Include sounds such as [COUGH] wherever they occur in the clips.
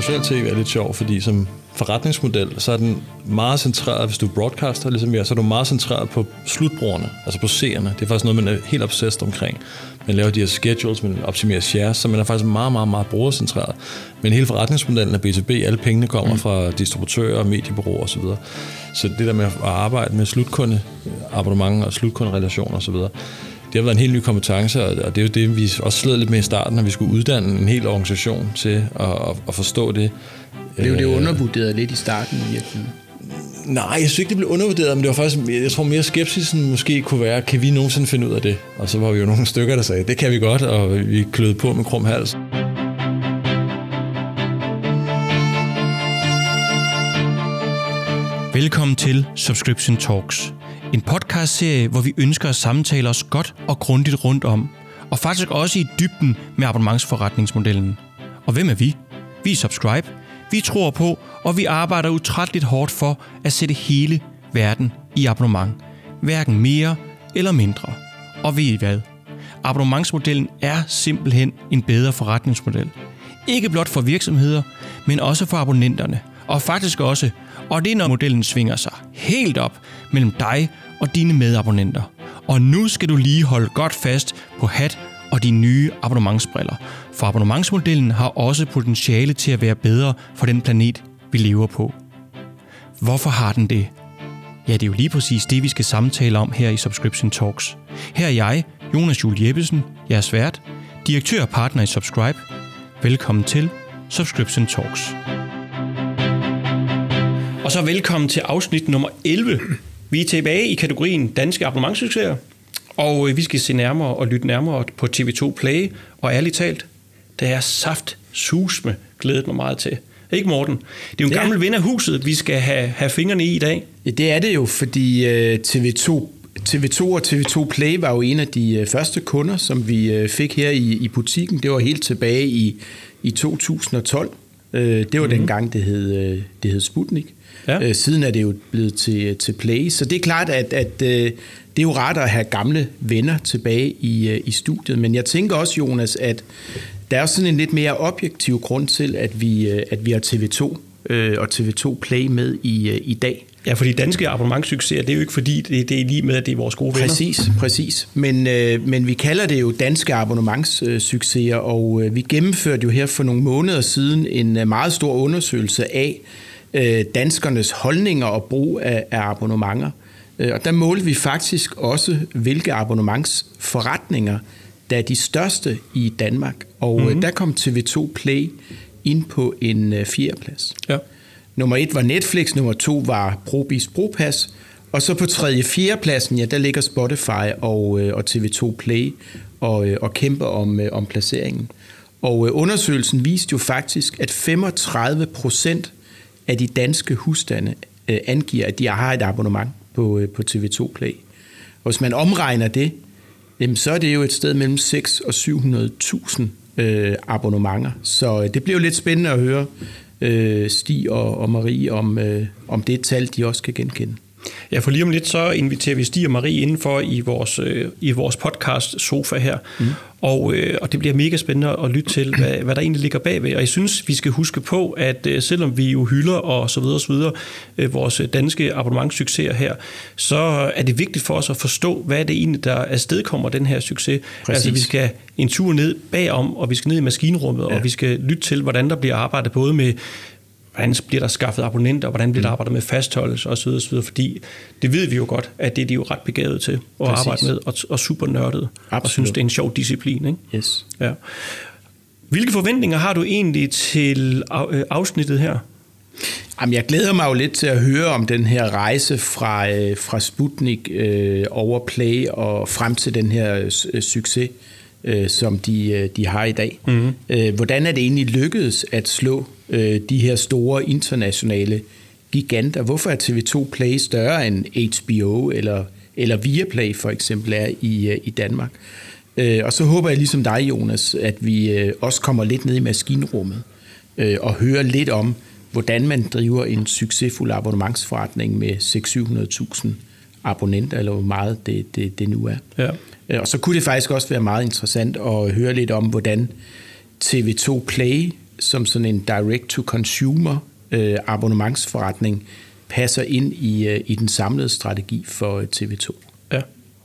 traditionelt tv er lidt sjov, fordi som forretningsmodel, så er den meget centreret, hvis du er broadcaster, ligesom jeg, så er du meget centreret på slutbrugerne, altså på seerne. Det er faktisk noget, man er helt obsessed omkring. Man laver de her schedules, man optimerer shares, så man er faktisk meget, meget, meget brugercentreret. Men hele forretningsmodellen er B2B, alle pengene kommer mm. fra distributører, mediebureauer osv. Så det der med at arbejde med slutkunde abonnement og slutkunderelationer osv., det har været en helt ny kompetence, og det er jo det, vi også sled lidt med i starten, når vi skulle uddanne en hel organisation til at, at forstå det. Blev det øh, undervurderet lidt i starten i virkeligheden? Nej, jeg synes ikke, det blev undervurderet, men det var faktisk, jeg tror mere skepsisen måske kunne være, kan vi nogensinde finde ud af det? Og så var vi jo nogle stykker, der sagde, det kan vi godt, og vi kløede på med krum hals. Velkommen til Subscription Talks. En podcastserie, hvor vi ønsker at samtale os godt og grundigt rundt om, og faktisk også i dybden med abonnementsforretningsmodellen. Og hvem er vi? Vi er Subscribe. Vi tror på, og vi arbejder utrætteligt hårdt for at sætte hele verden i abonnement. Hverken mere eller mindre. Og ved I hvad? Abonnementsmodellen er simpelthen en bedre forretningsmodel. Ikke blot for virksomheder, men også for abonnenterne. Og faktisk også, og det er når modellen svinger sig helt op mellem dig og dine medabonnenter. Og nu skal du lige holde godt fast på hat og de nye abonnementsbriller, for abonnementsmodellen har også potentiale til at være bedre for den planet, vi lever på. Hvorfor har den det? Ja, det er jo lige præcis det, vi skal samtale om her i Subscription Talks. Her er jeg, Jonas Jul Jeppesen, jeres vært, direktør og partner i Subscribe. Velkommen til Subscription Talks. Og så velkommen til afsnit nummer 11. Vi er tilbage i kategorien Danske abonnementssucceser. Og øh, vi skal se nærmere og lytte nærmere på TV2 Play. Og ærligt talt, det er saft susme glædet mig meget til. Ikke Morten? Det er jo en ja. gammel ven af huset, vi skal have, have fingrene i i dag. Ja, det er det jo, fordi øh, TV2 TV2 og TV2 Play var jo en af de øh, første kunder, som vi fik her i, i butikken. Det var helt tilbage i, i 2012. Det var mm-hmm. dengang, det hed, det hed Sputnik. Ja. Siden er det jo blevet til, til Play. Så det er klart, at, at det er jo rart at have gamle venner tilbage i, øh, i studiet, men jeg tænker også, Jonas, at der er sådan en lidt mere objektiv grund til, at vi, øh, at vi har TV2 øh, og TV2 Play med i, i dag. Ja, fordi danske abonnementssucceser, det er jo ikke fordi, det, det er lige med, at det er vores gode venner. Præcis, præcis. Men, øh, men vi kalder det jo danske abonnementssucceser, og øh, vi gennemførte jo her for nogle måneder siden en meget stor undersøgelse af øh, danskernes holdninger og brug af, af abonnementer. Øh, og der målte vi faktisk også, hvilke abonnementsforretninger, der er de største i Danmark. Og mm-hmm. der kom TV2 Play ind på en øh, fjerdeplads. Ja. Nummer et var Netflix, nummer to var ProBis ProPass, og så på tredje fjerde pladsen, ja, der ligger Spotify og, og TV2 Play og, og kæmper om, om placeringen. Og undersøgelsen viste jo faktisk, at 35 procent af de danske husstande øh, angiver, at de har et abonnement på, øh, på TV2 Play. Og hvis man omregner det, jamen, så er det jo et sted mellem 6 og 700.000 øh, abonnementer. Så øh, det bliver jo lidt spændende at høre øh, Stig og, og Marie om, øh, om det tal, de også kan genkende. Ja, for lige om lidt, så inviterer vi Stig og Marie indenfor i vores, øh, i vores podcast sofa her. Mm. Og, øh, og det bliver mega spændende at lytte til, hvad, hvad der egentlig ligger bagved. Og jeg synes, vi skal huske på, at øh, selvom vi jo hylder og så videre, så videre øh, vores danske abonnementssucceser her, så er det vigtigt for os at forstå, hvad det egentlig, der afstedkommer den her succes. Præcis. Altså vi skal en tur ned bagom, og vi skal ned i maskinrummet, ja. og vi skal lytte til, hvordan der bliver arbejdet både med hvordan bliver der skaffet abonnenter, hvordan bliver der mm. arbejdet med fastholdelse osv., osv., fordi det ved vi jo godt, at det er de jo ret begavet til at Præcis. arbejde med, og, og super nørdet, Absolut. og synes, det er en sjov disciplin. Ikke? Yes. Ja. Hvilke forventninger har du egentlig til øh, afsnittet her? Jamen, jeg glæder mig jo lidt til at høre om den her rejse fra, øh, fra Sputnik øh, over Play og frem til den her øh, succes, øh, som de, øh, de har i dag. Mm-hmm. Øh, hvordan er det egentlig lykkedes at slå øh, de her store internationale giganter? Hvorfor er TV2 Play større end HBO eller, eller Viaplay for eksempel er i, øh, i Danmark? Øh, og så håber jeg ligesom dig, Jonas, at vi øh, også kommer lidt ned i maskinrummet øh, og hører lidt om, hvordan man driver en succesfuld abonnementsforretning med 600-700.000 abonnenter, eller hvor meget det, det, det nu er. Ja. Og så kunne det faktisk også være meget interessant at høre lidt om, hvordan TV2 Play som sådan en direct-to-consumer øh, abonnementsforretning passer ind i, øh, i den samlede strategi for øh, TV2. Ja.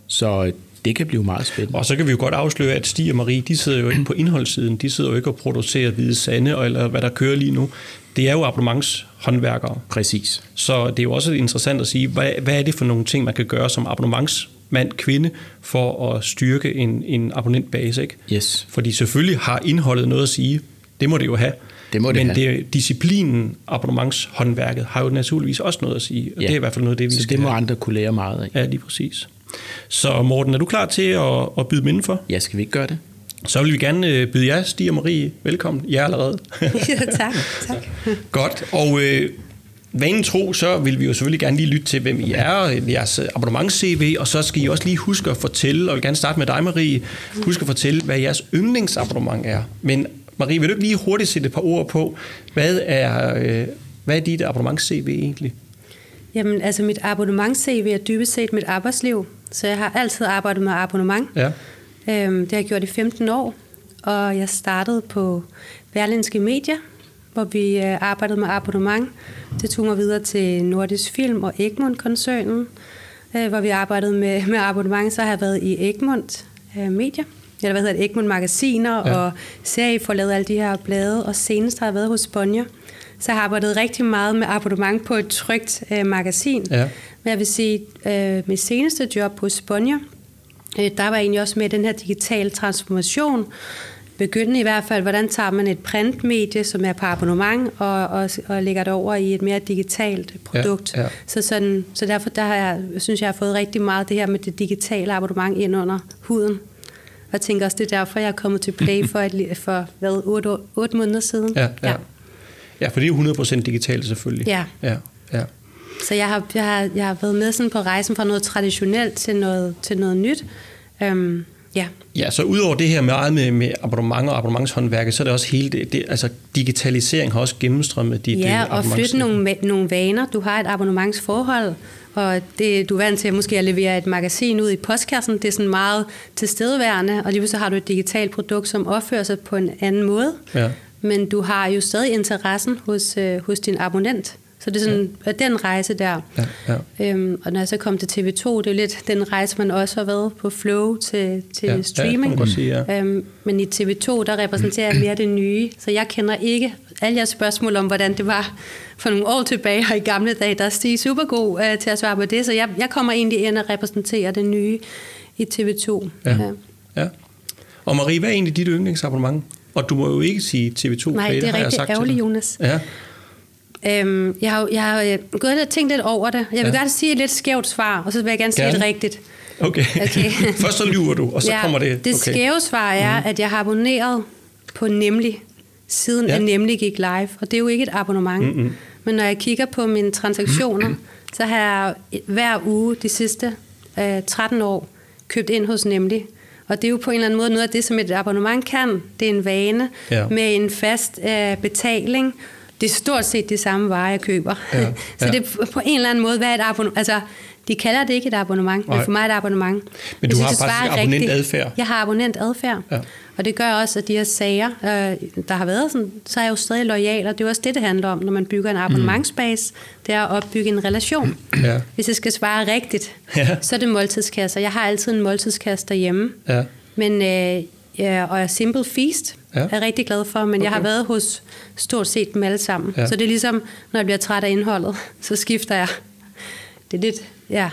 Så øh, det kan blive meget spændende. Og så kan vi jo godt afsløre, at Stig og Marie, de sidder jo ikke på indholdssiden. De sidder jo ikke og producerer hvide sande, eller hvad der kører lige nu. Det er jo abonnementshåndværkere. Præcis. Så det er jo også interessant at sige, hvad, hvad er det for nogle ting, man kan gøre som abonnementsmand, kvinde, for at styrke en, en abonnentbase, ikke? Yes. Fordi selvfølgelig har indholdet noget at sige. Det må det jo have. Det må det Men have. det, disciplinen, abonnementshåndværket, har jo naturligvis også noget at sige. Og Ja. det er i hvert fald noget det, vi Så skal det må have. andre kunne lære meget af. Ja, lige præcis. Så Morten, er du klar til at, at byde dem indenfor? Ja, skal vi ikke gøre det? Så vil vi gerne øh, byde jer, Stig og Marie, velkommen. I er allerede. tak, tak. [LAUGHS] Godt, og øh, vanen tro, så vil vi jo selvfølgelig gerne lige lytte til, hvem I er, jeres abonnements-CV, og så skal I også lige huske at fortælle, og jeg vil gerne starte med dig, Marie, husk at fortælle, hvad jeres yndlingsabonnement er. Men Marie, vil du ikke lige hurtigt sætte et par ord på, hvad er, øh, hvad er dit abonnements-CV egentlig? Jamen, altså mit abonnements-CV er dybest set mit arbejdsliv, så jeg har altid arbejdet med abonnement. Ja. Øhm, det har jeg gjort i 15 år, og jeg startede på Berlinske Media, hvor vi øh, arbejdede med abonnement. Det tog mig videre til Nordisk Film og Egmont-koncernen, øh, hvor vi arbejdede med, med abonnement. Så har jeg været i Egmont øh, Media, eller hvad hedder det, Egmont Magasiner, Ja. og serie for lavet alle de her blade, og senest har jeg været hos Bonnier. Så jeg har arbejdet rigtig meget med abonnement på et trygt øh, magasin. Ja. Men jeg vil sige, øh, mit seneste job hos Bonnier, der var egentlig også med den her digitale transformation. Begyndende i hvert fald, hvordan tager man et printmedie, som er på abonnement, og, og, og lægger det over i et mere digitalt produkt. Ja, ja. Så, sådan, så derfor der har jeg, synes jeg, har fået rigtig meget det her med det digitale abonnement ind under huden. Og jeg tænker også, det er derfor, jeg er kommet til Play for, et, for hvad, 8, år, 8 måneder siden. Ja, ja. ja, for det er jo 100% digitalt selvfølgelig. Ja. ja, ja. Så jeg har, jeg, har, jeg har været med sådan på rejsen fra noget traditionelt til noget, til noget nyt. Øhm, ja. Ja, så udover det her meget med, med abonnement og abonnementshåndværket, så er det også hele det, det altså digitalisering har også gennemstrømmet dit Ja, øh, og flytte nogle, nogle vaner. Du har et abonnementsforhold, og det, du er vant til måske at levere et magasin ud i postkassen. Det er sådan meget tilstedeværende, og lige så har du et digitalt produkt, som opfører sig på en anden måde. Ja. Men du har jo stadig interessen hos, øh, hos din abonnent. Så det er sådan ja. den rejse der. Ja, ja. Øhm, og når jeg så kom til TV2, det er lidt den rejse, man også har været på flow til, til Ja, ja, streaming. godt sige, ja. øhm, men i TV2, der repræsenterer jeg mere det nye. Så jeg kender ikke alle jeres spørgsmål om, hvordan det var for nogle år tilbage og i gamle dage. Der er Stig super god øh, til at svare på det, så jeg, jeg kommer egentlig ind og repræsenterer det nye i TV2. Ja. ja. Og Marie, hvad er egentlig dit yndlingsabonnement? Og du må jo ikke sige TV2 Nej, Play, det er rigtig ærgerligt. Jonas. Ja, Øhm, jeg har, jeg har øh, gået lidt og tænkt lidt over det. Jeg vil Ja. ja. gerne sige et lidt skævt svar, og så vil jeg gerne sige Gerne. det rigtigt. okay. Okay. [LAUGHS] Først så lyver du, og så kommer det. Det okay. skæve svar er, mm. at jeg har abonneret på Nemlig, siden Ja. ja. at Nemlig gik live. Og det er jo ikke et abonnement. Mm-mm. Men når jeg kigger på mine transaktioner, så har jeg hver uge de sidste øh, 13 år købt ind hos Nemlig. Og det er jo på en eller anden måde noget af det, som et abonnement kan. Det er en vane Ja. med en fast øh, betaling. Det er stort set de samme varer, jeg køber. Ja, [LAUGHS] så ja. det er på en eller anden måde, hvad er et abonnement? Altså, de kalder det ikke et abonnement, Nej. men for mig er det et abonnement. Men Jeg du har det faktisk abonnentadfærd. Jeg har abonnentadfærd. Ja. Og det gør også, at de her sager, øh, der har været sådan, så er jeg jo stadig lojal, og det er også det, det handler om, når man bygger en abonnementsbase, det er at opbygge en relation. [CLEARS THROAT] Ja. Hvis jeg skal svare rigtigt, Ja. så er det måltidskasser. Jeg har altid en måltidskasse derhjemme. Ja. Men, øh, ja, og Simple Feast Ja. er rigtig glad for, men okay. jeg har været hos stort set dem alle sammen. Ja. Så det er ligesom, når jeg bliver træt af indholdet, så skifter jeg. Det er lidt, ja,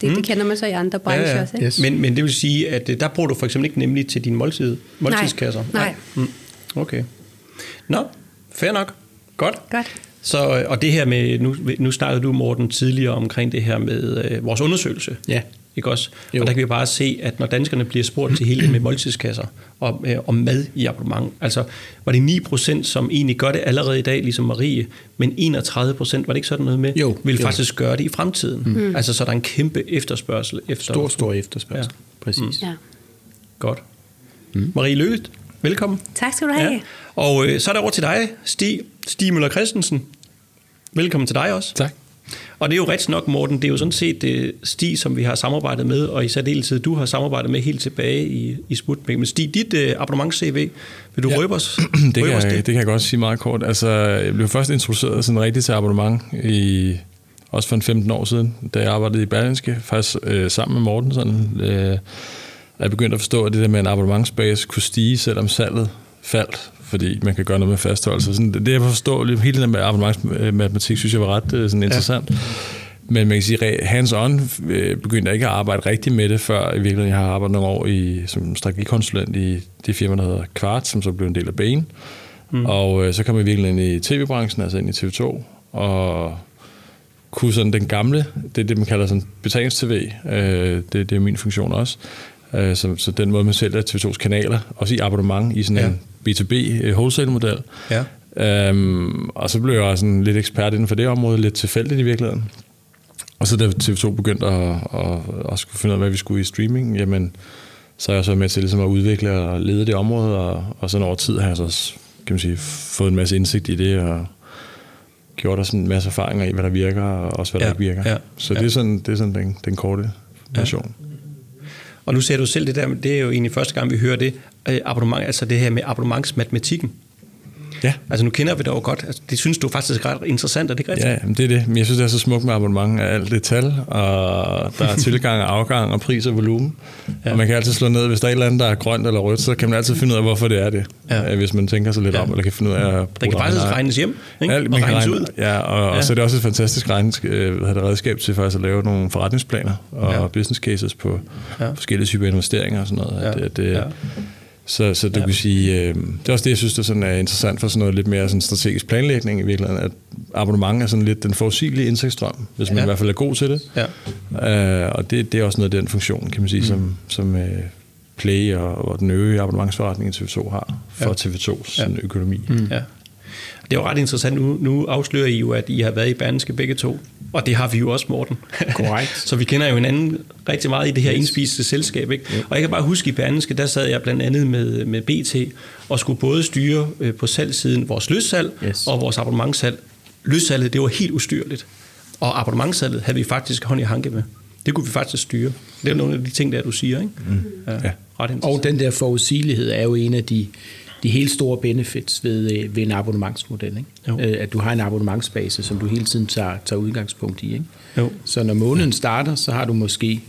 det, mm. det kender man så i andre brancher Ja, ja. også. Ikke? Yes. Men, men det vil sige, at øh, der bruger du for eksempel ikke nemlig til dine måltid, måltidskasser? Nej. Mm. Okay. Nå, fair nok. Godt. Godt. Så, øh, og det her med, nu, nu snakkede du, Morten, tidligere omkring det her med øh, vores undersøgelse. Ja. Ikke også? Jo. Og der kan vi bare se, at når danskerne bliver spurgt til hele det med måltidskasser og øh, om mad i abonnement, altså var det 9%, som egentlig gør det allerede i dag, ligesom Marie, men 31%, var det ikke sådan noget med, Jo, vil jo. faktisk gøre det i fremtiden. Mm. Altså så er der en kæmpe efterspørgsel efter Stor, stor efterspørgsel. Ja. Præcis. Ja. Godt. Mm. Marie Løve, velkommen. Tak skal du have. Ja. Og øh, så er der over til dig, Stig, Stig Møller Christensen. Velkommen til dig også. Tak. Og det er jo ret nok, Morten, det er jo sådan set det Stig, som vi har samarbejdet med, og i særdeleshed du har samarbejdet med helt tilbage i, i Sputnik. Men Stig, dit uh, abonnements-CV, vil du ja. røbe os? [CLEARS THROAT] det, kan jeg, det? det kan jeg godt sige meget kort. Altså, jeg blev først introduceret sådan rigtigt til abonnement i også for en 15 år siden, da jeg arbejdede i Berlingske, faktisk øh, sammen med Morten. Sådan, øh, jeg begyndte at forstå, at det der med en abonnementsbase kunne stige, selvom salget faldt, fordi man kan gøre noget med fastholdelse. Sådan, det, jeg forstår, hele det med abonnementsmatematik, synes jeg var ret øh, sådan interessant. Ja. Men man kan sige, hands-on øh, begyndte jeg ikke at arbejde rigtigt med det, før i virkeligheden jeg har arbejdet nogle år i, som strategikonsulent i det firma, der hedder Kvart, som så blev en del af Bain. Mm. Og øh, så kom jeg virkelig ind i tv-branchen, altså ind i TV2, og kunne sådan den gamle, det er det, man kalder sådan betalings-tv, øh, det, det er min funktion også, øh, så, så den måde, man sælger TV2's kanaler, også i abonnement, i sådan ja. en B2B øh, wholesale-model. Ja. Øhm, og så blev jeg sådan lidt ekspert inden for det område, lidt tilfældigt i virkeligheden. Og så da TV2 begyndte at, at, at, at skulle finde ud af, hvad vi skulle i streaming, jamen, så er jeg så med til ligesom at udvikle og lede det område, og, og sådan over tid har jeg så kan man sige, fået en masse indsigt i det, og gjort os en masse erfaringer i, hvad der virker, og også hvad ja, der ikke virker. Ja, så ja. det er sådan, det er sådan den, den korte version. Ja. Og nu ser du selv det der, det er jo egentlig første gang, vi hører det, øh, abonnement, altså det her med abonnementsmatematikken. Ja. Altså nu kender vi det jo godt. Altså, det synes du faktisk er ret interessant, er det ikke? Ja, det er det. Men jeg synes, det er så smukt med abonnement af alt det tal, og der er tilgang og afgang og pris og volumen. Ja. Og man kan altid slå ned, hvis der er et eller andet, der er grønt eller rødt, så kan man altid finde ud af, hvorfor det er det. Ja. Hvis man tænker sig lidt ja. om, eller kan finde ud af at Det kan faktisk regnes hjem, ikke? Alt, man og kan regne, ud. Ja, og, ja. og, så er det også et fantastisk regnes, øh, hvad det, redskab til faktisk at lave nogle forretningsplaner og ja. business cases på ja. forskellige typer investeringer og sådan noget. Ja. At, at, ja. Så, så du ja. kan sige, øh, det er også det, jeg synes, der sådan er interessant for sådan noget lidt mere sådan strategisk planlægning i virkeligheden, at abonnement er sådan lidt den forudsigelige indtægtsstrøm, hvis man ja. i hvert fald er god til det. Ja. Øh, og det, det er også noget af den funktion, kan man sige, mm. som, som øh, Play og, og den øvrige abonnementsforretning i TV2 har for ja. TV2's ja. økonomi. Mm. Ja. Det er jo ret interessant. Nu, nu afslører I jo, at I har været i Berlingske begge to. Og det har vi jo også, Morten. Korrekt. [LAUGHS] så vi kender jo hinanden rigtig meget i det her yes. indspiste selskab. Ikke? Ja. Og jeg kan bare huske, i Berlingske, der sad jeg blandt andet med, med BT og skulle både styre øh, på salgsiden vores løssalg yes. og vores abonnementssalg. Løssalget, det var helt ustyrligt. Og abonnementssalget havde vi faktisk hånd i hanke med. Det kunne vi faktisk styre. Det er nogle af de ting, der du siger. Ikke? Mm. Ja, ja. og den der forudsigelighed er jo en af de de helt store benefits ved, øh, ved en abonnementsmodel. Ikke? Jo. Øh, at du har en abonnementsbase, som du hele tiden tager, tager udgangspunkt i. Ikke? Jo. Så når måneden starter, så har du måske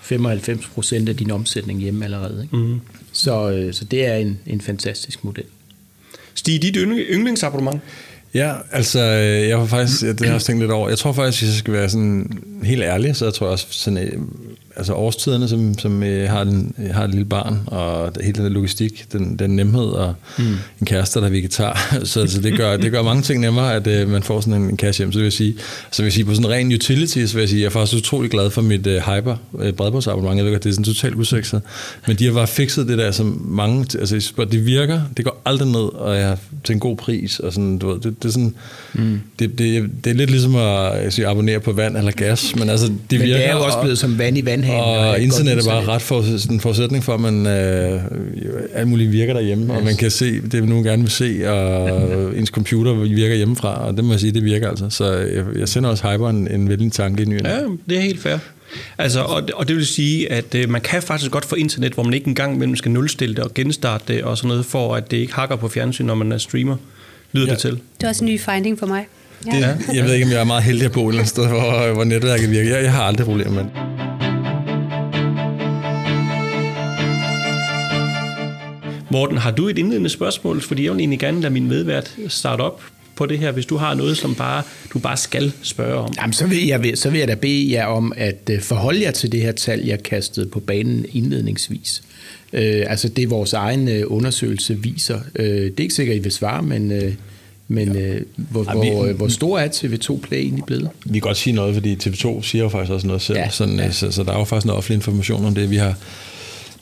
95 procent af din omsætning hjemme allerede. Ikke? Mm. Så, øh, så det er en, en fantastisk model. Stig, dit yndlingsabonnement? Ja, altså, jeg har faktisk, det har jeg også tænkt lidt over. Jeg tror faktisk, hvis jeg skal være sådan helt ærlig, så jeg tror jeg også sådan, altså årstiderne, som, som øh, har, en, har et lille barn, og hele den logistik, den, den nemhed, og mm. en kæreste, der er vegetar. [LAUGHS] så, så det, gør, det gør mange ting nemmere, at øh, man får sådan en, en cash hjem. Så vil jeg sige, så vil jeg sige på sådan ren utility, så vil jeg sige, jeg er faktisk utrolig glad for mit øh, Hyper øh, bredbåndsabonnement. Jeg ved godt, det er sådan totalt usekset. Men de har bare fikset det der, som mange, altså det virker, det går aldrig ned, og jeg til en god pris, og sådan, du ved, det, det er sådan, mm. det, det, det, er lidt ligesom at sige, abonnere på vand eller gas, men altså, det men virker. det er jo også blevet som vand i vand og internet er bare ret for, en forudsætning for, at man øh, alt muligt virker derhjemme, yes. og man kan se det, man nu gerne vil se, og [LAUGHS] ens computer virker hjemmefra, og det må jeg sige, det virker altså. Så jeg, jeg sender også Hyper en, en vældig tanke i nyheden. Ja, det er helt fair. Altså, og, og det vil sige, at øh, man kan faktisk godt få internet, hvor man ikke engang imellem skal nulstille det og genstarte det og sådan noget, for at det ikke hakker på fjernsyn, når man er streamer. Lyder ja. det til? Det er også en ny finding for mig. Ja. Det, jeg ved ikke, om jeg er meget heldig at bo et eller andet sted, hvor, hvor netværket virker. Jeg, jeg har aldrig problemer med det. Morten, har du et indledende spørgsmål? Fordi jeg vil egentlig gerne lade min medvært starte op på det her, hvis du har noget, som bare, du bare skal spørge om. Jamen, så vil, jeg, så vil jeg da bede jer om at øh, forholde jer til det her tal, jeg kastede på banen indledningsvis. Øh, altså det vores egen øh, undersøgelse viser. Øh, det er ikke sikkert, I vil svare, men... Øh, men ja. øh, hvor, ja, vi, hvor, øh, hvor stor er TV2 Play egentlig blevet? Vi kan godt sige noget, fordi TV2 siger jo faktisk også noget selv. Ja. Sådan, ja. Så, så der er jo faktisk noget offentlig information om det. Vi har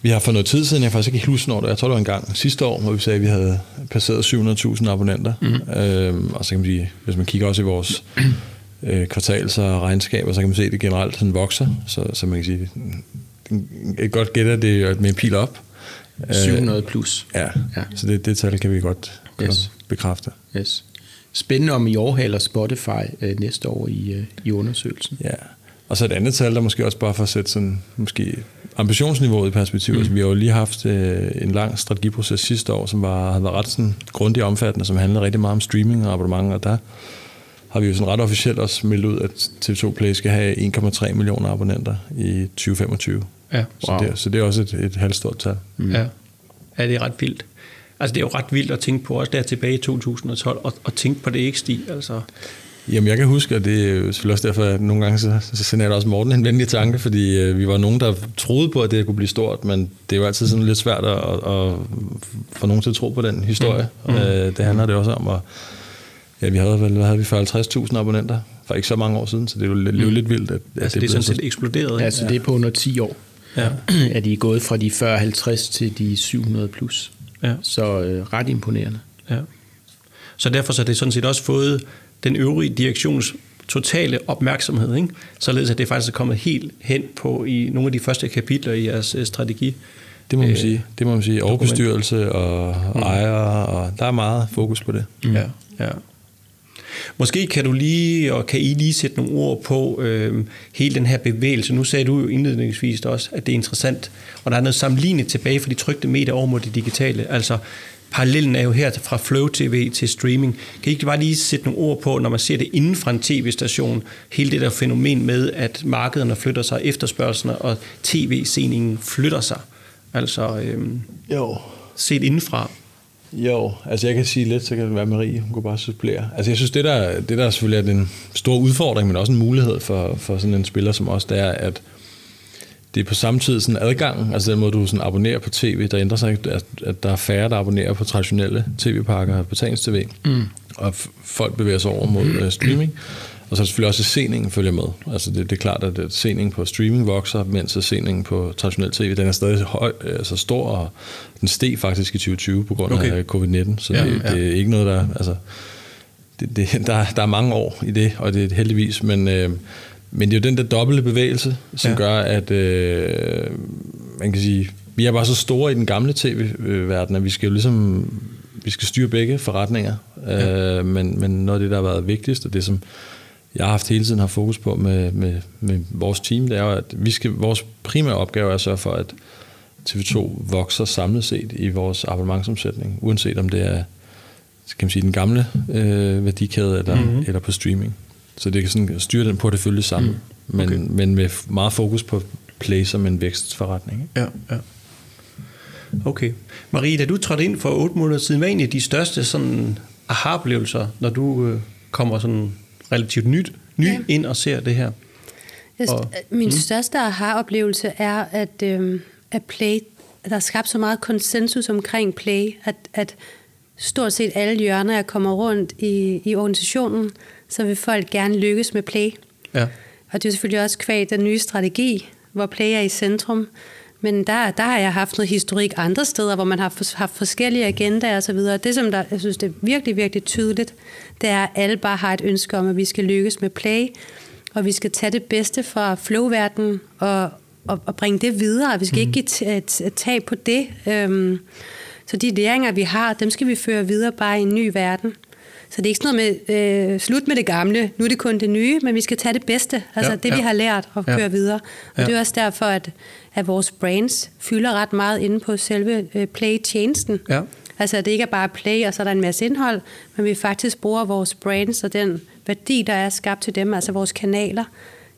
vi har for noget tid siden, jeg faktisk ikke huske, når det jeg tror det var en gang sidste år, hvor vi sagde, at vi havde passeret 700.000 abonnenter. Mm. Øhm, og så kan man sige, hvis man kigger også i vores øh, kvartals- og regnskaber, så kan man se, at det generelt sådan vokser. Så, så man kan sige, et godt gæt er det med en pil op. 700 plus. Ja, ja. så det, det tal kan vi godt, yes. bekræfte. Yes. spændende, om I overhaler Spotify øh, næste år i, øh, i undersøgelsen. Ja, og så et andet tal, der måske også bare for at sætte sådan, måske ambitionsniveauet i perspektiv. Mm. Altså, vi har jo lige haft øh, en lang strategiproces sidste år, som var, havde været ret sådan, grundig og omfattende, som handlede rigtig meget om streaming og abonnement, og der har vi jo sådan ret officielt også meldt ud, at TV2 Play skal have 1,3 millioner abonnenter i 2025. Ja. Så, det, så det er også et, et halvstort tal. Mm. Ja. ja, det er ret vildt. Altså det er jo ret vildt at tænke på, også der tilbage i 2012, og, og tænke på det ikke stig. Altså. Jamen jeg kan huske, og det er selvfølgelig også derfor, at nogle gange så, så sender jeg da også Morten en venlig tanke, fordi øh, vi var nogen, der troede på, at det kunne blive stort, men det er jo altid sådan lidt svært at, at, at få nogen til at tro på den historie. Mm. Mm. Øh, det handler det også om, at ja, vi havde hvad havde vi, 50.000 abonnenter for ikke så mange år siden, så det er jo lidt, mm. lidt vildt, at, at altså, det, det er sådan set eksploderet. Altså ja. det er på under 10 år, ja. [CLEARS THROAT] at de er gået fra de 40-50 til de 700 plus. Ja. Så øh, ret imponerende. Ja. Så derfor så er det sådan set også fået den øvrige direktions totale opmærksomhed, ikke? således at det faktisk er kommet helt hen på i nogle af de første kapitler i jeres øh, strategi. Det må man øh, sige. Det må man sige. Og bestyrelse og mm. ejere, og der er meget fokus på det. Mm. Ja, ja. Måske kan du lige, og kan I lige sætte nogle ord på øh, hele den her bevægelse. Nu sagde du jo indledningsvis også, at det er interessant, og der er noget sammenlignet tilbage for de trygte medier over mod det digitale. Altså, parallellen er jo her fra Flow TV til streaming. Kan I ikke bare lige sætte nogle ord på, når man ser det inden for en tv-station, hele det der fænomen med, at markederne flytter sig, efterspørgselserne og tv-seningen flytter sig? Altså, øhm, jo. set indenfra. Jo, altså jeg kan sige lidt, så kan det være Marie, hun kunne bare supplere. Altså jeg synes, det der, det der selvfølgelig er den store udfordring, men også en mulighed for, for sådan en spiller som os, det er, at det er på samme tid sådan adgang, altså den måde, du sådan abonnerer på tv, der ændrer sig, at, at der er færre, der abonnerer på traditionelle tv-pakker og betalings-tv, mm. og folk bevæger sig over mod uh, streaming. Og så er selvfølgelig også, at seningen følger med. Altså det, det er klart, at seningen på streaming vokser, mens seningen på traditionel tv, den er stadig høj, altså stor, og den steg faktisk i 2020 på grund okay. af covid-19. Så ja, det, ja. det er ikke noget, der... Altså, det, det, [LAUGHS] der, der er mange år i det, og det er heldigvis, men, øh, men det er jo den der dobbelte bevægelse, som ja. gør, at øh, man kan sige, vi er bare så store i den gamle tv-verden, at vi skal jo ligesom vi skal styre begge forretninger. Ja. Øh, men, men noget af det, der har været vigtigst, og det som jeg har haft hele tiden har fokus på med, med, med vores team, det er jo, at vi skal, vores primære opgave er at sørge for, at TV2 vokser samlet set i vores abonnementsomsætning, uanset om det er kan man sige, den gamle øh, værdikæde eller, mm-hmm. eller på streaming. Så det kan sådan styre den på det følge sammen, mm. okay. men, men med meget fokus på play som en vækstforretning. Ikke? Ja, ja. Okay. Marie, da du trådte ind for otte måneder siden, hvad er egentlig de største sådan aha-oplevelser, når du øh, kommer sådan relativt nyt, ny ja. ind og ser det her? Jeg, og, min mm. største aha-oplevelse er, at, øh, at Play, at der er skabt så meget konsensus omkring Play, at, at stort set alle hjørner, jeg kommer rundt i, i organisationen, så vil folk gerne lykkes med Play. Ja. Og det er selvfølgelig også kvæg den nye strategi, hvor Play er i centrum. Men der, der har jeg haft noget historik andre steder, hvor man har haft forskellige agendaer osv. Det, som der, jeg synes, det er virkelig, virkelig tydeligt, det er, at alle bare har et ønske om, at vi skal lykkes med Play, og vi skal tage det bedste fra flowverdenen og, og, og bringe det videre. Vi skal mm. ikke give tab på det. Øhm, så de læringer, vi har, dem skal vi føre videre bare i en ny verden. Så det er ikke sådan noget med, øh, slut med det gamle, nu er det kun det nye, men vi skal tage det bedste, altså ja, det, vi ja. har lært, og køre ja. videre. Og ja. det er også derfor, at, at vores brands fylder ret meget inde på selve øh, play-tjenesten. Ja. Altså, det ikke er bare play, og så er der en masse indhold, men vi faktisk bruger vores brands og den værdi, der er skabt til dem, altså vores kanaler,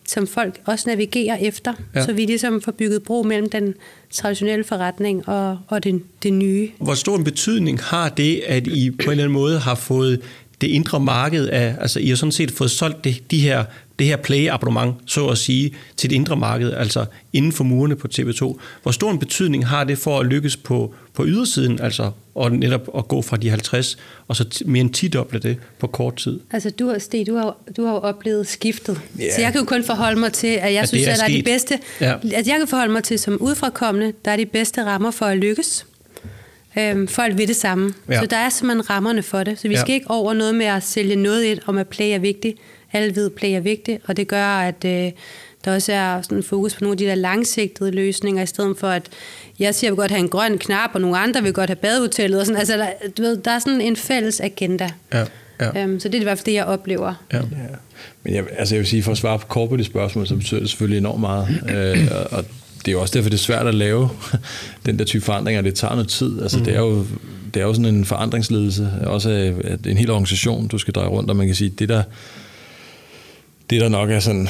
som folk også navigerer efter, ja. så vi ligesom får bygget bro mellem den traditionelle forretning og, og det, det nye. Hvor stor en betydning har det, at I på en eller anden måde har fået det indre marked af, altså I har sådan set fået solgt det, de her, det her play-abonnement, så at sige, til det indre marked, altså inden for murene på TV2. Hvor stor en betydning har det for at lykkes på, på ydersiden, altså og netop at gå fra de 50 og så mere end 10 doble det på kort tid? Altså du, Stig, du har, du har jo oplevet skiftet, yeah. så jeg kan jo kun forholde mig til, at jeg at synes, at der er de bedste, ja. at jeg kan forholde mig til som udfrakommende, der er de bedste rammer for at lykkes. Øhm, folk vil det samme. Ja. Så der er simpelthen rammerne for det. Så vi ja. skal ikke over noget med at sælge noget ind om, at play er vigtigt. Alle ved, at play er vigtigt, og det gør, at øh, der også er sådan fokus på nogle af de der langsigtede løsninger, i stedet for at jeg siger, at jeg vil godt have en grøn knap, og nogle andre vil godt have badehotellet. Og sådan. Altså, der, du ved, der er sådan en fælles agenda. Ja. Ja. Øhm, så det er i hvert fald det, jeg oplever. Ja. Ja. Men jeg, altså jeg vil sige, for at svare på det spørgsmål, så betyder det selvfølgelig enormt meget. øh, og- det er jo også derfor, det er svært at lave [LAUGHS] den der type forandringer. Det tager noget tid. Altså, mm. det, er jo, det er jo sådan en forandringsledelse, også af af en hel organisation, du skal dreje rundt, og man kan sige, det der, det der nok er sådan,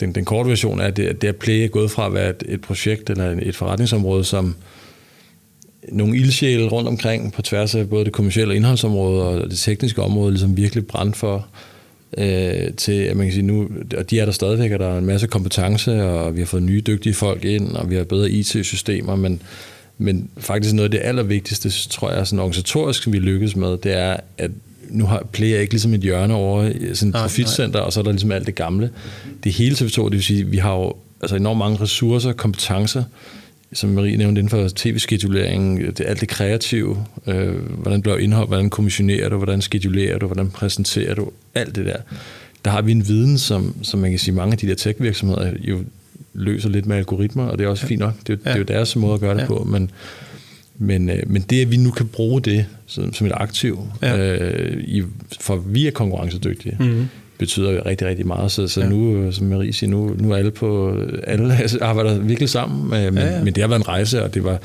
den, den korte version er, at det, det er Play er gået fra at være et, et projekt eller et forretningsområde, som nogle ildsjæle rundt omkring på tværs af både det kommercielle indholdsområde og det tekniske område ligesom virkelig brændt for øh, til, at man kan sige nu, og de er der stadigvæk, og der er en masse kompetence, og vi har fået nye dygtige folk ind, og vi har bedre IT-systemer, men, men faktisk noget af det allervigtigste, tror jeg, sådan organisatorisk, som vi lykkes med, det er, at nu har Play ikke ligesom et hjørne over i sådan et Nej, profitcenter, og så er der ligesom alt det gamle. Det hele TV2, det vil sige, vi har jo altså enormt mange ressourcer, kompetencer, som Marie nævnte inden for tv-skedulering, det, alt det kreative, øh, hvordan bliver indhold, hvordan kommissionerer du, hvordan skedulerer du, hvordan præsenterer du, alt det der. Der har vi en viden, som, som man kan sige, mange af de der tech-virksomheder jo løser lidt med algoritmer, og det er også ja. fint nok. Det, er- det er jo deres måde at gøre det Ja. ja. på, men, men, øh, men det, at vi nu kan bruge det som, som et aktiv, Ja. øh, i, for vi er konkurrencedygtige, Mhm. betyder rigtig, rigtig meget. Så, så Ja. nu, som Marie siger, nu, nu er alle på, alle [LAUGHS] arbejder virkelig sammen, øh, men, Ja, ja, men det har været en rejse, og det var, havde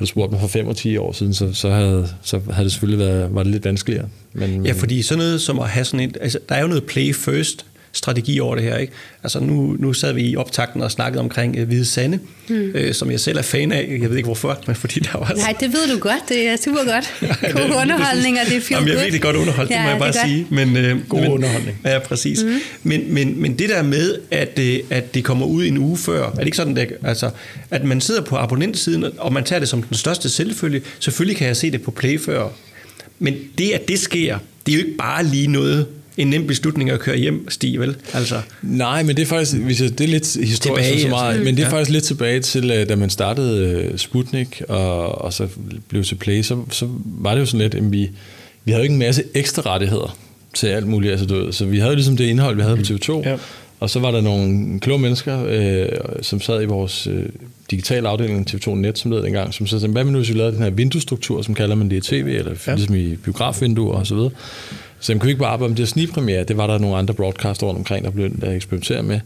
du spurgt mig for 5 og 10 år siden, så, så, havde, så havde det selvfølgelig været, var det lidt vanskeligere. Men, Ja, fordi sådan noget som at have sådan et... Altså, der er jo noget play first strategi over det her, ikke? Altså nu, nu sad vi i optakten og snakkede omkring uh, Hvide Sande, mm. øh, som jeg selv er fan af. Jeg ved ikke hvorfor, men fordi der var... Nej, det ved du godt. Det er super godt. [LAUGHS] det- God lige underholdning, og det er feel Jamen, jeg er virkelig godt underholdt, det Ja, må jeg det bare godt. sige. Men, øh, God men, underholdning. Ja, præcis. Mm. Men, men, men det der med, at, øh, at det kommer ud en uge før, er det ikke sådan, det, altså, at man sidder på abonnentsiden, og man tager det som den største selvfølge. Selvfølgelig kan jeg se det på Play før. Men det, at det sker, det er jo ikke bare lige noget, en nem beslutning at køre hjem, Stig, vel? Altså, Nej, men det er faktisk, hvis jeg, det er lidt historisk Tilbage, så meget, altså. men det er Ja. faktisk lidt tilbage til, øh, da man startede øh, Sputnik, og, og så blev til Play, så, så var det jo sådan lidt, at vi, vi havde jo ikke en masse ekstra rettigheder til alt muligt, altså du ved, så vi havde jo ligesom det indhold, vi havde på TV2, Ja. og så var der nogle kloge mennesker, øh, som sad i vores øh, digitale afdeling, TV2 Net, som hed dengang, som så sagde, hvad nu, hvis vi lavede den her vinduestruktur, som kalder man det i tv, eller ja. ligesom i biografvinduer og så videre. Så kunne vi ikke bare arbejde med det snigpremiere? Det var der nogle andre broadcaster rundt omkring, der blev der eksperimentere med.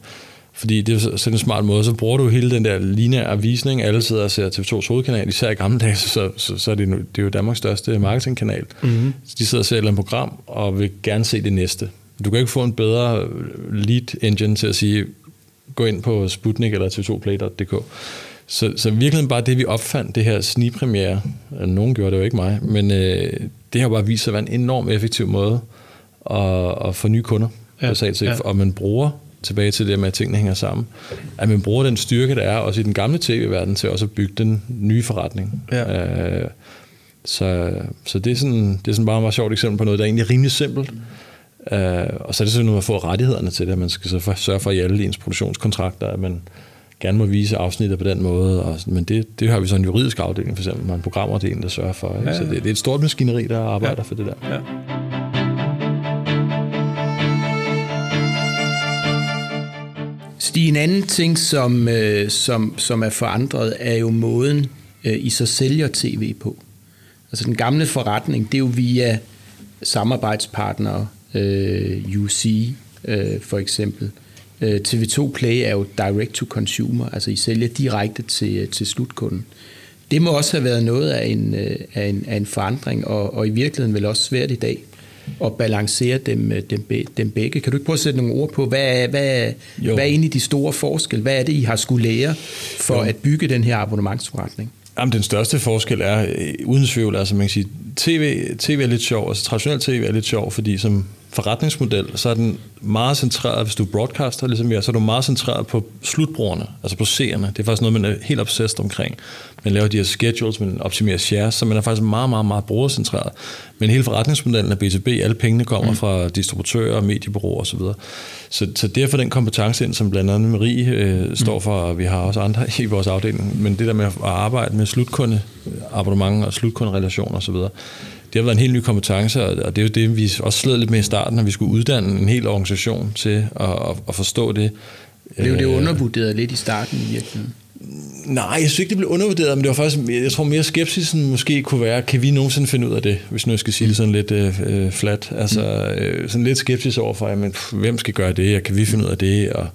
Fordi det er så- sådan en smart måde, så bruger du hele den der lineære visning, alle sidder og ser TV2's hovedkanal, især i gamle dage, så, så, så er det, det er jo Danmarks største marketingkanal. Mm-hmm. De sidder og ser et eller andet program, og vil gerne se det næste. Du kan ikke få en bedre lead engine til at sige, gå ind på Sputnik eller tv2play.dk. Så, så virkelig bare det, vi opfandt, det her snigpremiere, øh, nogen gjorde det jo ikke mig, men øh, det har bare vist sig at være en enormt effektiv måde at, at få nye kunder. Ja, til, ja. Og man bruger, tilbage til det med, at tingene hænger sammen, at man bruger den styrke, der er også i den gamle tv-verden, til også at bygge den nye forretning. Ja. Øh, så, så det er, sådan, det er sådan bare et meget sjovt eksempel på noget, der er egentlig rimelig simpelt. Uh, og så er det sådan noget at få rettighederne til det. at Man skal så for, sørge for i alle ens produktionskontrakter, at man gerne må vise afsnittet på den måde. Og, men det, det har vi så en juridisk afdeling, for eksempel, man programafdeling, der sørger for. Ikke? Ja, Så ja. det, det er et stort maskineri, der arbejder Ja. for det der. ja. Stig, en anden ting, som, øh, som, som er forandret, er jo måden, øh, I så sælger tv på. Altså den gamle forretning, det er jo via samarbejdspartnere, øh, UC øh, for eksempel. Øh, TV2 Play er jo direct to consumer, altså I sælger direkte til, til slutkunden. Det må også have været noget af en, øh, af en, af en forandring, og, og i virkeligheden vel også svært i dag at balancere dem, øh, dem, dem begge. Kan du ikke prøve at sætte nogle ord på, hvad er, hvad, er- Jo. hvad er egentlig de store forskelle? Hvad er det, I har skulle lære for Jo. at bygge den her abonnementsforretning? Jamen, den største forskel er, øh, uden tvivl, altså man kan sige, tv, tv er lidt sjov, altså traditionel tv er lidt sjov, fordi som forretningsmodel, så er den meget centreret, hvis du er broadcaster, ligesom jeg, så er du meget centreret på slutbrugerne, altså på seerne. Det er faktisk noget, man er helt obsessed omkring. Man laver de her schedules, man optimerer shares, så man er faktisk meget, meget, meget brugercentreret. Men hele forretningsmodellen er B2B, alle pengene kommer mm. fra distributører, mediebureauer osv. Så, så derfor den kompetence ind, som blandt andet Marie øh, står for, og vi har også andre [LAUGHS] i vores afdeling, men det der med at arbejde med slutkunde abonnement og slutkunderelationer osv., det har været en helt ny kompetence, og det er jo det, vi også sled lidt med i starten, at vi skulle uddanne en hel organisation til at, at, at forstå det. Blev det Øh, undervurderet lidt i starten i virkeligheden? Nej, jeg synes ikke, det blev undervurderet, men det var faktisk, jeg tror mere skepsisen måske kunne være, kan vi nogensinde finde ud af det, hvis nu jeg skal sige det sådan lidt øh, øh flat. Altså øh, sådan lidt skepsis overfor, jamen, hvem skal gøre det, og kan vi finde ud af det, og,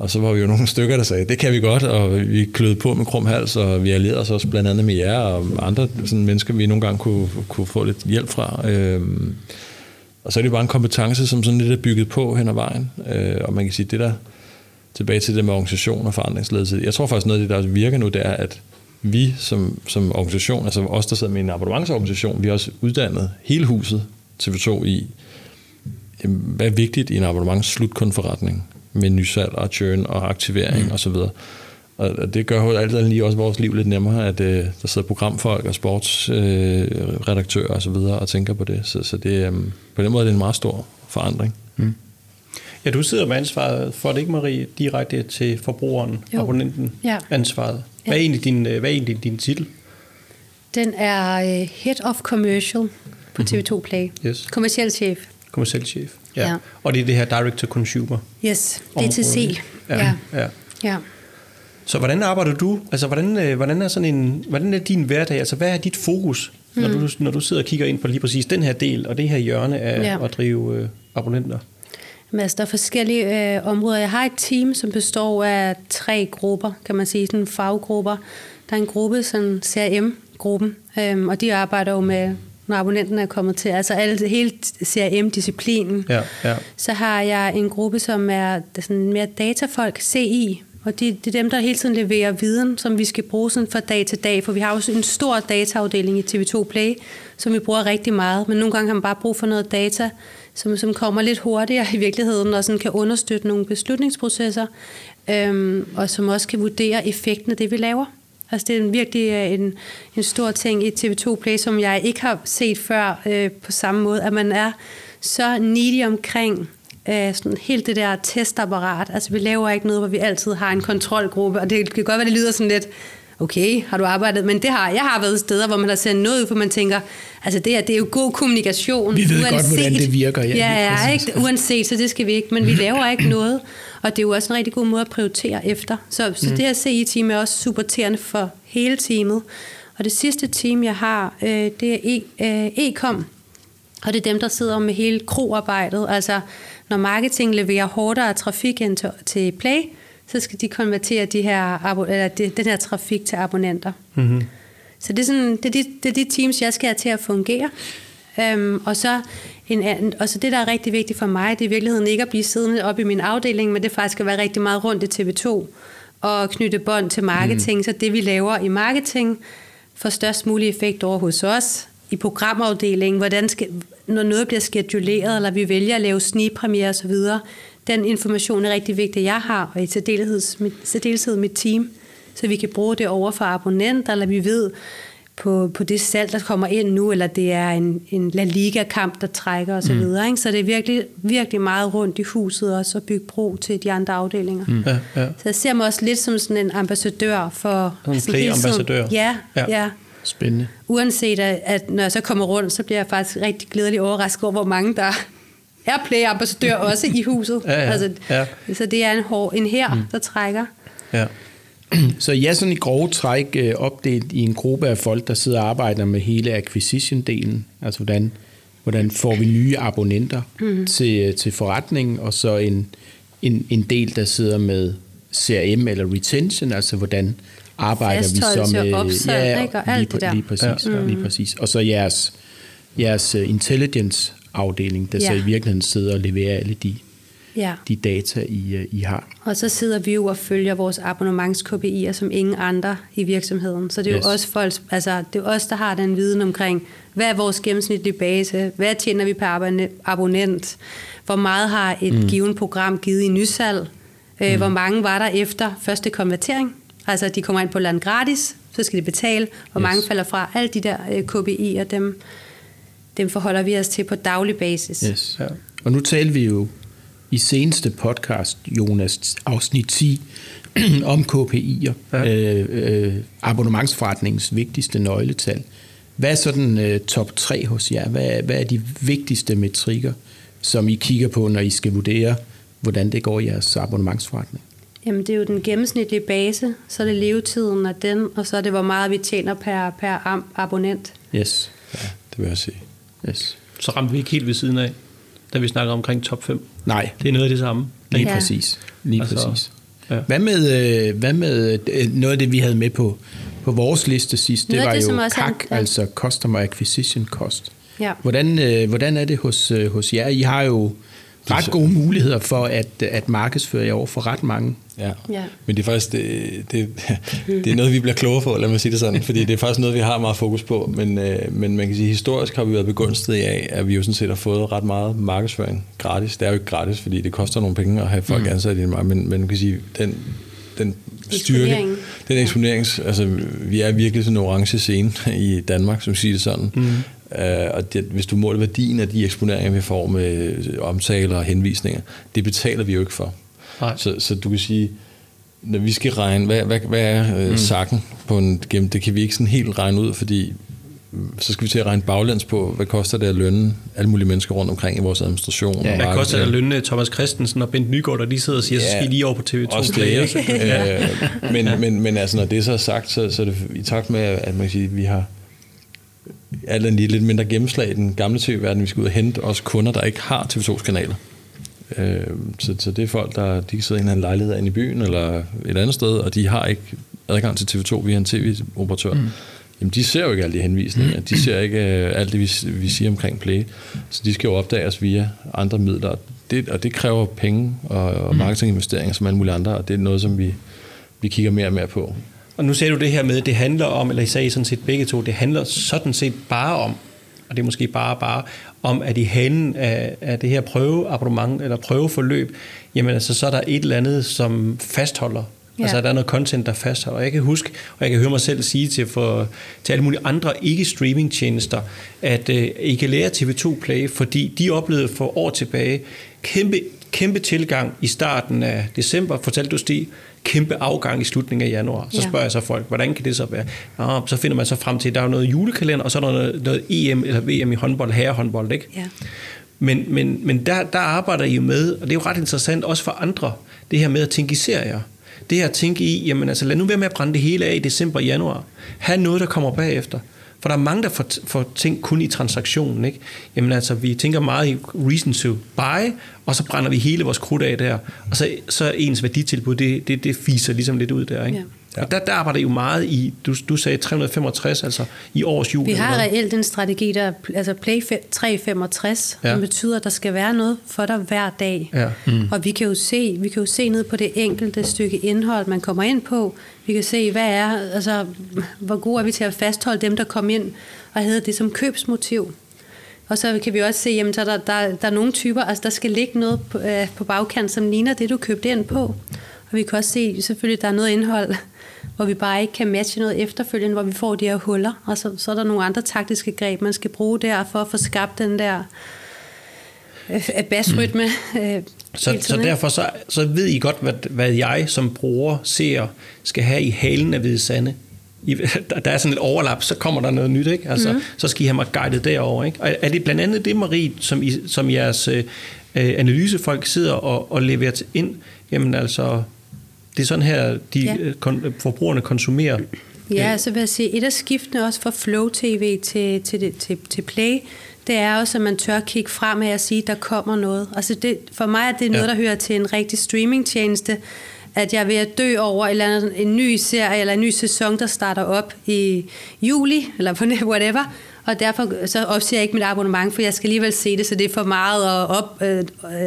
og så var vi jo nogle stykker, der sagde, det kan vi godt, og vi kløede på med krum hals, og vi allierede os også blandt andet med jer, og andre sådan mennesker, vi nogle gange kunne, kunne få lidt hjælp fra. Øh, og så er det bare en kompetence, som sådan lidt er bygget på hen ad vejen, øh, og man kan sige, det der tilbage til det med organisation og forandringsledelse. Jeg tror faktisk, noget af det, der virker nu, det er, at vi som, som organisation, altså os, der sidder med en abonnementsorganisation, vi har også uddannet hele huset TV2 i, hvad er vigtigt i en abonnementsslutkundeforretning med nysalg og churn og aktivering mm. osv. Og det gør alt lige også vores liv lidt nemmere, at øh, der sidder programfolk og sportsredaktører øh, og så videre og tænker på det. Så, så det, øh, på den måde er det en meget stor forandring. Mm. Ja, du sidder med ansvaret for det, ikke Marie, direkte til forbrugeren, jo. abonnenten, ja. ansvaret. Hvad er, ja. egentlig din, hvad er egentlig din titel? Den er uh, Head of Commercial på mm-hmm. TV2 Play. Yes. Kommerciel chef. Kommerciel chef, ja. ja. Og det er det her direct to consumer. Yes, DTC. Ja. Ja. ja. ja. Så hvordan arbejder du? Altså, hvordan, øh, hvordan, er sådan en, hvordan er din hverdag? Altså, hvad er dit fokus, mm. når, du, når du sidder og kigger ind på lige præcis den her del, og det her hjørne af ja. at drive øh, abonnenter? Men altså, der er forskellige øh, områder. Jeg har et team, som består af tre grupper, kan man sige, sådan faggrupper. Der er en gruppe, sådan CRM-gruppen, øhm, og de arbejder jo med, når abonnenten er kommet til, altså alle, hele CRM-disciplinen. Ja, ja. Så har jeg en gruppe, som er sådan mere datafolk, CI, og det, det er dem, der hele tiden leverer viden, som vi skal bruge sådan fra dag til dag, for vi har også en stor dataafdeling i TV2 Play, som vi bruger rigtig meget, men nogle gange har man bare brug for noget data, som, som kommer lidt hurtigere i virkeligheden, og sådan kan understøtte nogle beslutningsprocesser, øhm, og som også kan vurdere effekten af det, vi laver. Altså det er virkelig øh, en, en stor ting i TV2 Play, som jeg ikke har set før øh, på samme måde, at man er så needy omkring øh, sådan helt det der testapparat. Altså vi laver ikke noget, hvor vi altid har en kontrolgruppe, og det kan godt være, det lyder sådan lidt, okay, har du arbejdet? Men det har, jeg har været steder, hvor man har sendt noget ud, for man tænker, altså det, er, det er jo god kommunikation. Vi ved uanset, godt, hvordan det virker. Ja, ja, ja ikke, uanset, så det skal vi ikke. Men vi laver ikke noget, og det er jo også en rigtig god måde at prioritere efter. Så, så mm. det her CI-team er også supporterende for hele teamet. Og det sidste team, jeg har, øh, det er e, øh, e-com, og det er dem, der sidder med hele kroarbejdet. Altså, når marketing leverer hårdere trafik ind til, til Play, så skal de konvertere de her, eller de, den her trafik til abonnenter. Mm-hmm. Så det er, sådan, det, er de, det er de teams, jeg skal have til at fungere. Um, og, så en anden, og så det, der er rigtig vigtigt for mig, det er i virkeligheden ikke at blive siddende op i min afdeling, men det er faktisk at være rigtig meget rundt i TV2 og knytte bånd til marketing, mm. så det vi laver i marketing får størst mulig effekt over hos os, i programafdelingen, hvordan skal, når noget bliver skeduleret, eller vi vælger at lave snigpremiere osv., den information er rigtig vigtig, jeg har, og i særdeleshed mit team, så vi kan bruge det over for abonnenter, eller vi ved på, på det salg, der kommer ind nu, eller det er en, en La Liga-kamp, der trækker osv. Mm. Ikke? Så det er virkelig, virkelig meget rundt i huset også at bygge bro til de andre afdelinger. Mm. Ja, ja. Så jeg ser mig også lidt som sådan en ambassadør for... En play-ambassadør. Ja, ja. ja. Spændende. Uanset at, at når jeg så kommer rundt, så bliver jeg faktisk rigtig glædelig overrasket over, hvor mange der er play-ambassadør [LAUGHS] også i huset. ja, ja, altså, ja. Så det er en, hår, en her, mm. der trækker. Ja. [CLEARS THROAT] Så jeg er sådan i grove træk øh, opdelt i en gruppe af folk, der sidder og arbejder med hele acquisition-delen. Altså hvordan, hvordan får vi nye abonnenter mm. til, øh, til forretningen, og så en, en, en del, der sidder med CRM eller retention, altså hvordan arbejder vi så med... Opsat, ja, ikke? Og alt lige, det der. Lige præcis, ja. lige præcis. Og så jeres, jeres øh, intelligence afdeling, der ja. så i virkeligheden sidder og leverer alle de, ja. de data, I, øh, I har. Og så sidder vi jo og følger vores abonnements-KPI'er som ingen andre i virksomheden. Så det er yes. jo også folk, altså, det er os, der har den viden omkring, hvad er vores gennemsnitlige base, hvad tjener vi per abonnent, hvor meget har et mm. givet program givet i nysalg, øh, mm. hvor mange var der efter første konvertering, altså de kommer ind på land gratis, så skal de betale, hvor yes. mange falder fra, alle de der øh, KPI'er, dem, dem forholder vi os til på daglig basis. Yes. Ja. Og nu taler vi jo i seneste podcast, Jonas, afsnit 10, [CLEARS THROAT] om KPI'er, ja. øh, øh, abonnementsforretningens vigtigste nøgletal. Hvad er så den øh, top 3 hos jer? Hvad, hvad er de vigtigste metrikker, som I kigger på, når I skal vurdere, hvordan det går i jeres abonnementsforretning? Jamen, det er jo den gennemsnitlige base, så er det levetiden af den, og så er det, hvor meget vi tjener per, per abonnent. Yes. Ja, det vil jeg sige. Yes. Så ramte vi ikke helt ved siden af, da vi snakker omkring top 5. Nej, Det er noget af det samme. lige Ja. præcis. Lige Altså, præcis. ja. Hvad med, øh, hvad med øh, noget af det, vi havde med på, på vores liste sidst? Det Noget af var det, jo som også CAC, ja. altså Customer Acquisition Cost. Ja. Hvordan, øh, hvordan er det hos, øh, hos jer? I har jo ret gode muligheder for at, at markedsføre jer over for ret mange. Ja. Ja. Men det er faktisk det, det, [LAUGHS] det er noget, vi bliver klogere på, lad mig sige det sådan, fordi det er faktisk noget, vi har meget fokus på, men, øh, men man kan sige, historisk har vi været begunstiget af, at vi jo sådan set har fået ret meget markedsføring gratis. Det er jo ikke gratis, fordi det koster nogle penge at have folk mm. ansat i det, men, men man kan sige, den, den styrke, den eksponerings, altså vi er virkelig sådan en orange scene i Danmark, som siger det sådan. Mm. Uh, og det, hvis du måler værdien af de eksponeringer, vi får med omtaler og henvisninger, det betaler vi jo ikke for. Nej. Så, så du kan sige, når vi skal regne, hvad, hvad, hvad er øh, sakken på en gennem, det kan vi ikke sådan helt regne ud, fordi mm, så skal vi til at regne baglæns på, hvad koster det at lønne alle mulige mennesker rundt omkring i vores administration. og Hvad koster det at lønne Thomas Christensen og Bent Nygaard, der lige sidder og siger, så skal I lige over på TV2 Også det, ikke? [LAUGHS] øh, men, men, men altså, når det så er sagt, så, så er det i takt med, at man kan sige, at vi har alt andet lige lidt mindre gennemslag i den gamle tv-verden. Vi skal ud og hente også kunder, der ikke har TV2's kanaler. Øh, så, så det er folk, der de kan sidde i en eller anden lejlighed inde i byen eller et andet sted, og de har ikke adgang til TV2 via en tv-operatør. Mm. Jamen, de ser jo ikke alle de henvisninger. De ser ikke øh, alt det, vi, vi siger omkring Play. Så de skal jo opdages via andre midler. Det, og det kræver penge og, og marketinginvesteringer som alle mulige andre, og det er noget, som vi, vi kigger mere og mere på. Og nu sagde du det her med, at det handler om, eller I sagde sådan set begge to, det handler sådan set bare om, og det er måske bare bare, om at i halen af, af det her prøveabonnement, eller prøveforløb, jamen altså, så er der et eller andet, som fastholder. Ja. Altså, der er noget content, der fastholder. Jeg kan huske, og jeg kan høre mig selv sige til, for, til alle mulige andre ikke-streamingtjenester, at øh, I kan lære TV2 Play, fordi de oplevede for år tilbage kæmpe, kæmpe tilgang i starten af december, fortalte du Stig, kæmpe afgang i slutningen af januar. Så Ja. spørger jeg så folk, hvordan kan det så være? Nå, så finder man så frem til, at der er noget julekalender, og så er der noget, noget EM eller VM i håndbold, herrehåndbold, ikke? Ja. Men, men, men der, der arbejder I jo med, og det er jo ret interessant også for andre, det her med at tænke i serier. Det her at tænke i, jamen altså lad nu være med at brænde det hele af i december og januar. Ha' noget, der kommer bagefter. For der er mange, der får, får ting kun i transaktionen. Ikke? Jamen altså, vi tænker meget i reason to buy, og så brænder vi hele vores krudt af der. Og så, så ens værditilbud, det, det, det fiser ligesom lidt ud der. Ikke? Ja. Ja. Og der, der arbejder I jo meget i, du, du sagde 365, altså i års jul. Vi har reelt en strategi, der altså Play fe- 365, Ja. som betyder, at der skal være noget for dig hver dag. Ja. Mm. Og vi kan, jo se, vi kan jo se ned på det enkelte stykke indhold, man kommer ind på. Vi kan se, hvad er, altså, hvor gode er vi til at fastholde dem, der kom ind og havde det som købsmotiv. Og så kan vi også se, jamen, så der, der, der er nogle typer, altså der skal ligge noget på, øh, på bagkant, som ligner det, du købte ind på. Og vi kan også se, selvfølgelig, der er noget indhold, hvor vi bare ikke kan matche noget efterfølgende, hvor vi får de her huller. Og så, så er der nogle andre taktiske greb, man skal bruge der, for at få skabt den der øh, basrytme. Øh, Så, så derfor så, så ved I godt, hvad, hvad jeg som bruger, ser, skal have i halen af Hvide Sande. I, der, der er sådan et overlap, så kommer der noget nyt, ikke? Altså, mm. Så skal I have mig guidet derover, ikke? Og er det blandt andet det, Marie, som, I, som jeres øh, analysefolk sidder og, og leverer til ind? Jamen altså, det er sådan her, de Ja. ja. kon, forbrugerne konsumerer. Ja, så vil jeg sige, et af skiftene også fra Flow TV til, til, til, til Play, det er også, at man tør kigge fremad og sige, at der kommer noget. Altså det, for mig er det noget, Ja. der hører til en rigtig streamingtjeneste, at jeg er ved at dø over et eller andet, en ny serie eller en ny sæson, der starter op i juli, eller [LAUGHS] whatever, og derfor så opsiger jeg ikke mit abonnement, for jeg skal alligevel se det, så det er for meget at op, øh,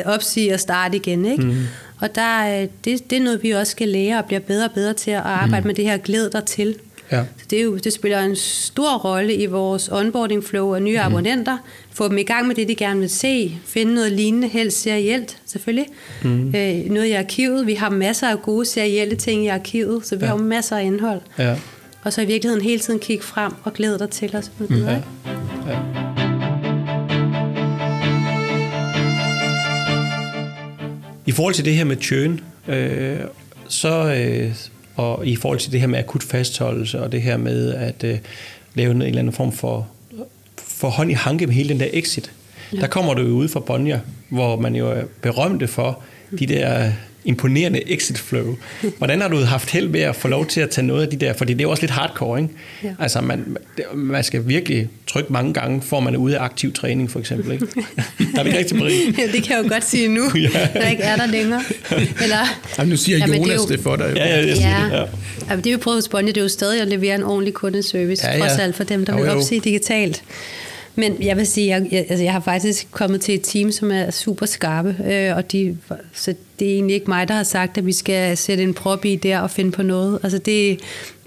opsige og starte igen. Ikke? Mm. Og der, øh, det, det er noget, vi også skal lære og bliver bedre og bedre til at arbejde mm. med det her glæd der til. Ja. Så det, er jo, det spiller en stor rolle i vores onboarding flow af nye mm. abonnenter. Få dem i gang med det, de gerne vil se. Finde noget lignende, helst serielt selvfølgelig. Mm. Øh, noget i arkivet. Vi har masser af gode serielle ting i arkivet, så vi ja. har masser af indhold. Ja. Og så i virkeligheden hele tiden kigge frem og glæde dig til os. Mm. Ja. Ja. I forhold til det her med churn, øh, så, øh, og i forhold til det her med akut fastholdelse, og det her med at øh, lave en eller anden form for, for hånd i hanke med hele den der exit, ja. der kommer du jo ud fra Bonja, hvor man jo er berømte for, de der imponerende exit flow. [LAUGHS] Hvordan har du haft held ved at få lov til at tage noget af de der, fordi det er jo også lidt hardcore, ikke? Ja. Altså man, man skal virkelig trykke mange gange, for man er ude af aktiv træning for eksempel, ikke? [LAUGHS] der er det ikke rigtig, Marie? [LAUGHS] ja, det kan jeg jo godt sige nu, ja. der ikke er der længere. Eller, Jamen, nu siger Jonas det, jo, det for dig. Jo. Ja, ja, jeg ja. det. Ja. Jamen, det vi prøver hos Bonnie, det er jo stadig at levere en ordentlig kundeservice, ja, ja. trods alt for dem, der jo, vil opsige digitalt. Men jeg vil sige, jeg, jeg, altså jeg har faktisk kommet til et team, som er super skarpe, øh, og de, så det er egentlig ikke mig, der har sagt, at vi skal sætte en prop i der og finde på noget. Altså det,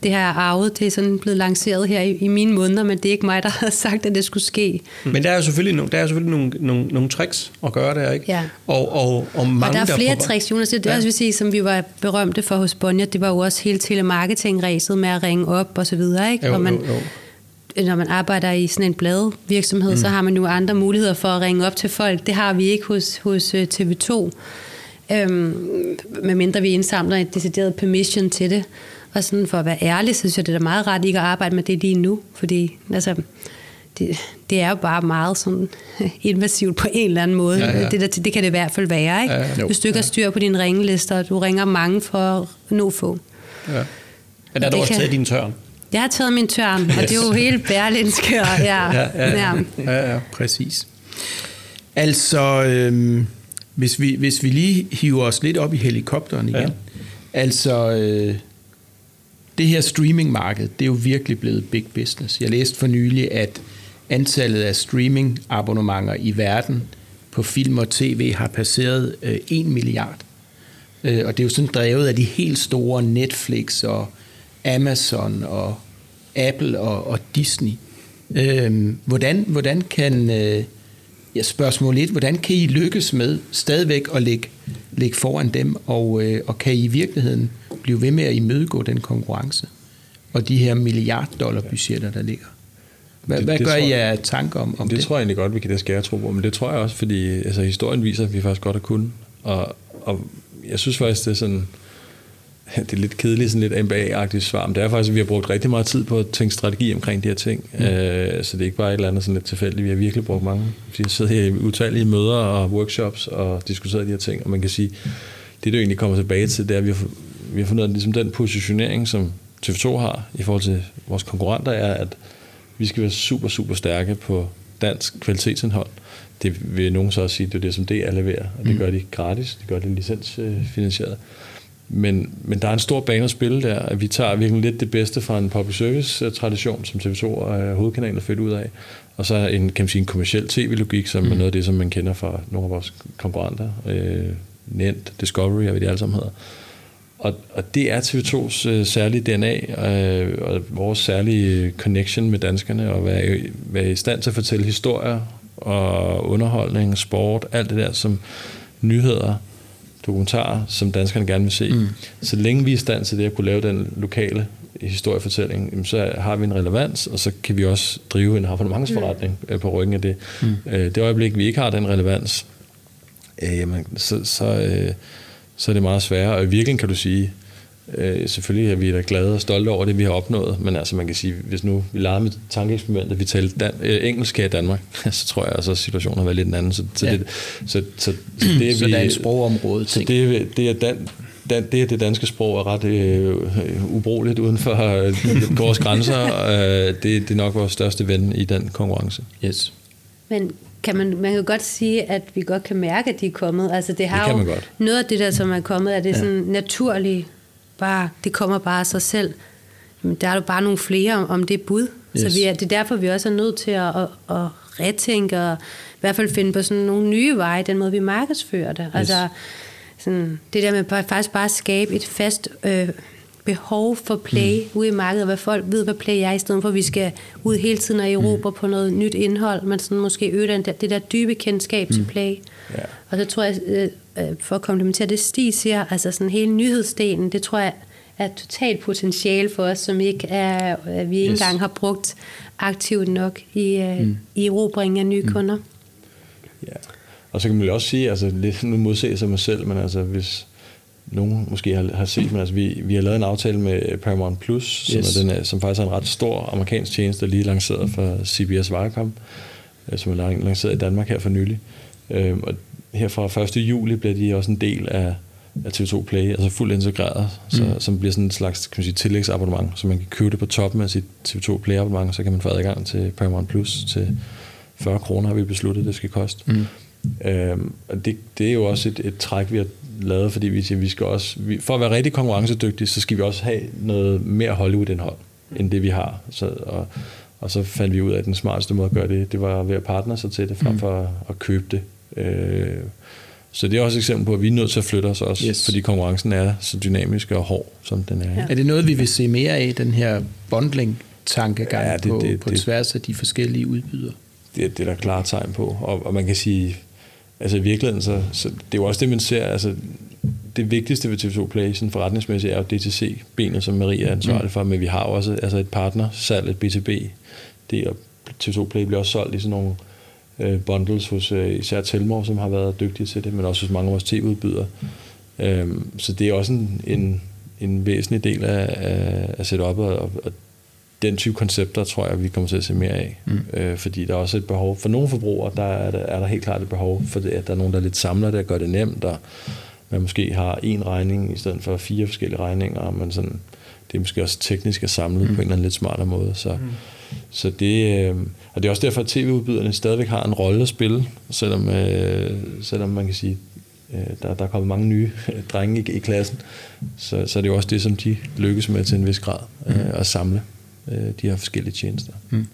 det jeg arvet, det er sådan blevet lanceret her i, i mine måneder, men det er ikke mig, der [LAUGHS] har sagt, at det skulle ske. Men der er jo selvfølgelig nogle, der er selvfølgelig nogle, nogle, nogle tricks at gøre der, ikke? Ja. Og, og, og, mange, og der er flere der tricks, Jonas. Det er ja. også vil sige, som vi var berømte for hos Bonja, det var jo også hele telemarketing-ræset med at ringe op og så videre, ikke? Jo, og man, jo, jo når man arbejder i sådan en bladvirksomhed, mm. så har man jo andre muligheder for at ringe op til folk. Det har vi ikke hos, hos øh, TV2, øhm, medmindre vi indsamler et decideret permission til det. Og sådan for at være ærlig, så synes jeg, det er meget ret ikke at arbejde med det lige nu, fordi altså, det, det er jo bare meget sådan [LAUGHS] invasivt på en eller anden måde. Ja, ja. Det, der, det kan det i hvert fald være, ikke? Ja, ja. Hvis du ikke har styr på dine ringelister, og du ringer mange for at nå få. Ja. Men der er du også kan... taget din tørn. Jeg har taget min tørn, og det er jo helt bærlinske. Og, [LAUGHS] ja, ja, ja, ja. ja, ja, præcis. Altså, øhm, hvis, vi, hvis vi lige hiver os lidt op i helikopteren igen. Ja. Altså, øh, det her streamingmarked, det er jo virkelig blevet big business. Jeg læste for nylig, at antallet af streaming-abonnementer i verden på film og tv har passeret øh, 1 milliard. Øh, og det er jo sådan drevet af de helt store Netflix og Amazon og Apple og, og Disney. Øhm, hvordan, hvordan kan, øh, ja, spørgsmål 1, hvordan kan I lykkes med stadigvæk at ligge, ligge foran dem, og, øh, og kan I i virkeligheden blive ved med at imødegå den konkurrence og de her milliard dollar budgetter, der ligger? Hvad, det, hvad det gør I af tanker om, om det? Det tror jeg egentlig godt, vi kan det skære tro på, men det tror jeg også, fordi altså, historien viser, at vi faktisk godt har kunnet. Og, og jeg synes faktisk, det er sådan det er lidt kedeligt, sådan lidt MBA-agtigt svar, men det er faktisk, at vi har brugt rigtig meget tid på at tænke strategi omkring de her ting. Mm. Øh, så det er ikke bare et eller andet sådan lidt tilfældigt. Vi har virkelig brugt mange. Vi har siddet her i utallige møder og workshops og diskuteret de her ting, og man kan sige, det der egentlig kommer tilbage til, det er, at vi har, vi har fundet, at ligesom den positionering, som TV2 har i forhold til vores konkurrenter, er, at vi skal være super, super stærke på dansk kvalitetsindhold. Det vil nogen så også sige, det er det, som DR leverer, og det mm. gør de gratis, det gør det licensfinansieret. Men, men der er en stor bane at spille der, at vi tager virkelig lidt det bedste fra en public service-tradition, som TV2 og hovedkanalen er fedt ud af, og så en, kan man sige, en kommersiel tv-logik, som mm. er noget af det, som man kender fra nogle af vores konkurrenter, øh, Nent, Discovery, og hvad de alle sammen hedder. Og, og det er TV2's øh, særlige DNA, øh, og vores særlige connection med danskerne, og være, være i stand til at fortælle historier, og underholdning, sport, alt det der, som nyheder, dokumentarer, som danskerne gerne vil se. Mm. Så længe vi er i stand til det at kunne lave den lokale historiefortælling, så har vi en relevans, og så kan vi også drive en abonnementsforretning mm. på ryggen af det. Mm. Øh, det øjeblik, vi ikke har den relevans, øh, jamen, så, så, øh, så er det meget sværere. Og i virkeligheden kan du sige, Øh, selvfølgelig er vi da glade og stolte over det, vi har opnået, men altså man kan sige, hvis nu vi leger med tankeeksperiment, at vi taler dan- øh, engelsk her i Danmark, [LAUGHS] så tror jeg altså, at situationen har været lidt en anden. Så, så, ja. det, så, så, så det er [CLEARS THROAT] så vi, der er en sprogområde ting. Så det, det er dan, dan, det, er det danske sprog er ret øh, ubrugeligt uden for øh, [LAUGHS] vores grænser. Øh, det, det er nok vores største ven i den konkurrence. Yes. Men kan man, man kan godt sige, at vi godt kan mærke, at de er kommet. Altså det har det kan jo godt. noget af det der, som er kommet, er det ja. sådan naturligt bare, det kommer bare af sig selv. Men der er jo bare nogle flere om det bud. Yes. Så vi er, det er derfor, vi også er nødt til at, at, at retænke og i hvert fald finde på sådan nogle nye veje, den måde, vi markedsfører det. Yes. Altså, sådan, det der med faktisk bare at skabe et fast øh, behov for play mm. ude i markedet, og hvad folk ved, hvad play er, i stedet for, at vi skal ud hele tiden og erobre mm. på noget nyt indhold, men sådan måske øge den der, det der dybe kendskab mm. til play. Ja. Og så tror jeg, øh, øh, for at komplementere det, Stig siger, altså sådan hele nyhedsdelen, det tror jeg er totalt potentiale for os, som ikke er, at vi ikke yes. engang har brugt aktivt nok i, øh, mm. i erobringen af nye mm. kunder. Ja, og så kan man jo også sige, altså lidt nu modse sig mig selv, men altså hvis nogen måske har, har set, men altså vi, vi har lavet en aftale med Paramount Plus, yes. som, er den, som faktisk er en ret stor amerikansk tjeneste, der lige lanceret for CBS Viacom, som er lanceret i Danmark her for nylig. Øhm, og her fra 1. juli bliver de også en del af, af TV2 Play, altså fuldt integreret, så, mm. som bliver sådan en slags kan man sige, tillægsabonnement, så man kan købe det på toppen af sit TV2 Play abonnement, så kan man få adgang til Paramount Plus til 40 kroner, har vi besluttet, det skal koste. Mm. Øhm, og det, det er jo også et, et træk, vi har lavet, fordi vi siger, vi skal også, vi, for at være rigtig konkurrencedygtige, så skal vi også have noget mere Hollywood-indhold, end det vi har. Så, og, og så fandt vi ud af, at den smarteste måde at gøre det, det var ved at partner sig til det, frem mm. for mm. at købe det. Øh, så det er også et eksempel på, at vi er nødt til at flytte os også, yes. fordi konkurrencen er så dynamisk og hård, som den er. Ja. Er det noget, vi vil se mere af, den her bundling-tankegang ja, det, på, det, på det, tværs af de forskellige udbydere? Det, det er der klare tegn på, og, og man kan sige, altså i virkeligheden, så, så det er jo også det, man ser, altså det vigtigste ved TV2 Play sådan forretningsmæssigt er jo DTC-benet, som Maria er ansvarlig mm. for, men vi har også altså et partner, salg, et B2B. Det og TV2 Play bliver også solgt i sådan nogle øh, bundles hos øh, især Telmor, som har været dygtige til det, men også hos mange af vores tv-udbydere. Øhm, så det er også en, en, en væsentlig del af, af, af setup'et, og, og den type koncepter tror jeg, vi kommer til at se mere af. Mm. Øh, fordi der er også et behov, for nogle forbrugere, der er, der, er der helt klart et behov for det, at der er nogen, der lidt samler det og gør det nemt, og man måske har en regning i stedet for fire forskellige regninger, men sådan, det er måske også teknisk at samle mm. på en eller anden lidt smartere måde. Så, mm. Så det, øh, og det er også derfor, at tv-udbyderne stadigvæk har en rolle at spille, selvom, øh, selvom man kan sige, øh, der, der er kommet mange nye [LAUGHS] drenge i, i klassen, så, så det er jo også det, som de lykkes med til en vis grad, øh, mm. at samle øh, de her forskellige tjenester. Mm.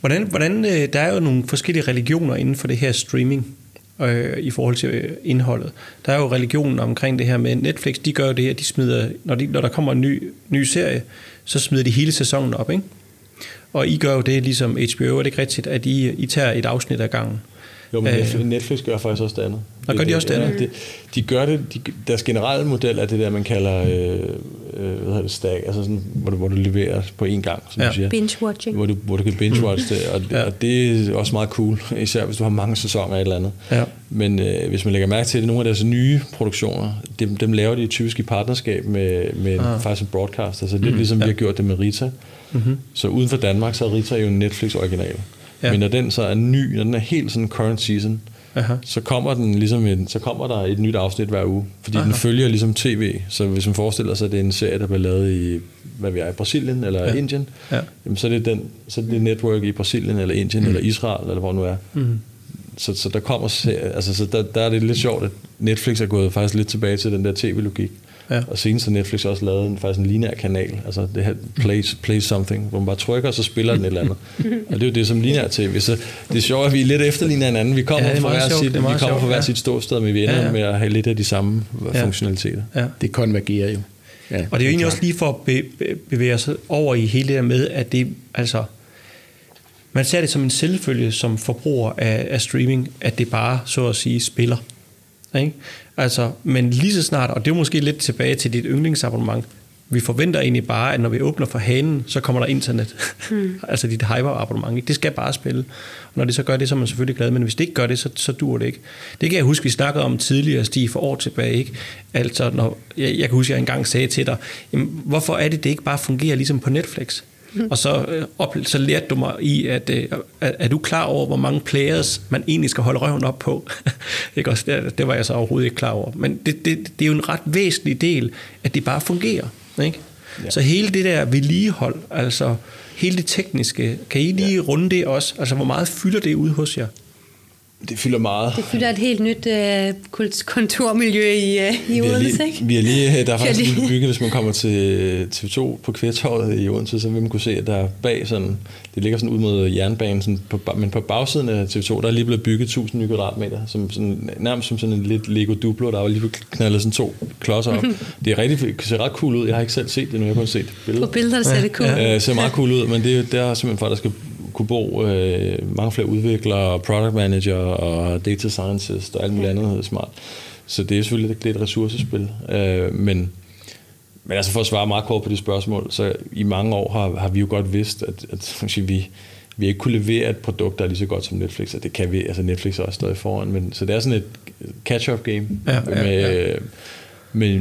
Hvordan, hvordan, øh, der er jo nogle forskellige religioner inden for det her streaming øh, i forhold til øh, indholdet. Der er jo religionen omkring det her med Netflix, de gør det her, de smider, når, de, når der kommer en ny, ny serie, så smider de hele sæsonen op, ikke? Og I gør jo det ligesom HBO, er det ikke rigtigt, at I, I tager et afsnit ad gangen? Jo, men Netflix, Netflix gør faktisk også det andet. Og gør de også det andet? Ja, de, de gør det, de, deres generelle model er det der, man kalder øh, øh, hvad hedder det, stag, altså sådan, hvor, du, hvor du leverer på én gang, som ja. du siger. Binge-watching. Hvor du, hvor du kan binge-watch det, og, ja. og det er også meget cool, især hvis du har mange sæsoner af et eller andet. Ja. Men øh, hvis man lægger mærke til det, nogle af deres nye produktioner, dem, dem laver de typisk i partnerskab med, med ah. faktisk en broadcaster, så lidt mm, ligesom ja. vi har gjort det med Rita. Mm-hmm. Så uden for Danmark, så er Rita jo en Netflix-original. Ja. Men når den så er ny, når den er helt sådan current season, Aha. så kommer den ligesom en, så kommer der et nyt afsnit hver uge, fordi Aha. den følger ligesom tv. Så hvis man forestiller sig, at det er en serie, der bliver lavet i, hvad vi er, i Brasilien eller ja. Indien, ja. Jamen, så er det den, så er det network i Brasilien eller Indien mm. eller Israel eller hvor nu er. Mm. Så, så der kommer, altså så der, der er det lidt sjovt, at Netflix er gået faktisk lidt tilbage til den der tv-logik. Ja. Og senest har Netflix også lavet en, faktisk en lineær kanal, altså det her play, play something, hvor man bare trykker, og så spiller den et eller andet. og det er jo det som lineær tv. Så det er sjovt, at vi er lidt efterligner hinanden. Vi kommer ja, fra hver, sit, vi kommer fra hver ja. sit ståsted, men vi ender ja, ja. med at have lidt af de samme ja. funktionaliteter. Ja. Det konvergerer jo. Ja, og det er jo egentlig også lige for at be, be, bevæge sig over i hele det der med, at det, altså, man ser det som en selvfølge som forbruger af, af streaming, at det bare, så at sige, spiller. Ikke? Altså, men lige så snart, og det er måske lidt tilbage til dit yndlingsabonnement, vi forventer egentlig bare, at når vi åbner for hanen, så kommer der internet. Mm. [LAUGHS] altså dit hyperabonnement. Ikke? Det skal bare spille. Og når det så gør det, så er man selvfølgelig glad. Men hvis det ikke gør det, så, så dur det ikke. Det kan jeg huske, vi snakkede om tidligere, Stig, for år tilbage. Ikke? Altså, når, jeg, jeg kan huske, at jeg engang sagde til dig, jamen, hvorfor er det, det ikke bare fungerer ligesom på Netflix? Og så, øh, op, så lærte du mig i, at øh, er, er du klar over, hvor mange players man egentlig skal holde røven op på? [LAUGHS] ikke også? Det, det var jeg så overhovedet ikke klar over. Men det, det, det er jo en ret væsentlig del, at det bare fungerer. Ikke? Ja. Så hele det der vedligehold, altså hele det tekniske, kan I lige ja. runde det også? Altså hvor meget fylder det ud hos jer? Det fylder meget. Det fylder et helt nyt uh, kontormiljø i, uh, i Odense, ikke? Vi er lige, der er faktisk lige bygget, hvis man kommer til TV2 på Kvægtorvet i Odense, så vil man kunne se, at der bag sådan, det ligger sådan ud mod jernbanen, sådan på, men på bagsiden af TV2, der er lige blevet bygget 1000 nye kvadratmeter, som sådan, nærmest som sådan en lidt Lego Duplo, der er lige knaldet sådan to klodser op. [LAUGHS] det er rigtig, det ser ret cool ud. Jeg har ikke selv set det, nu jeg har kun set billeder. På billeder ser det cool. Ja, det ser meget cool ud, men det, det er simpelthen for, at der skal kunne bo øh, mange flere udviklere, product manager og data scientist og alt muligt andet smart. Så det er selvfølgelig lidt et ressourcespil. Øh, men, men altså for at svare meget kort på de spørgsmål, så i mange år har, har vi jo godt vidst, at, at [LAUGHS] vi, vi ikke kunne levere et produkt, der er lige så godt som Netflix, og det kan vi, altså Netflix er også stadig foran, men, så det er sådan et catch-up game. Ja, ja, med, ja. Med,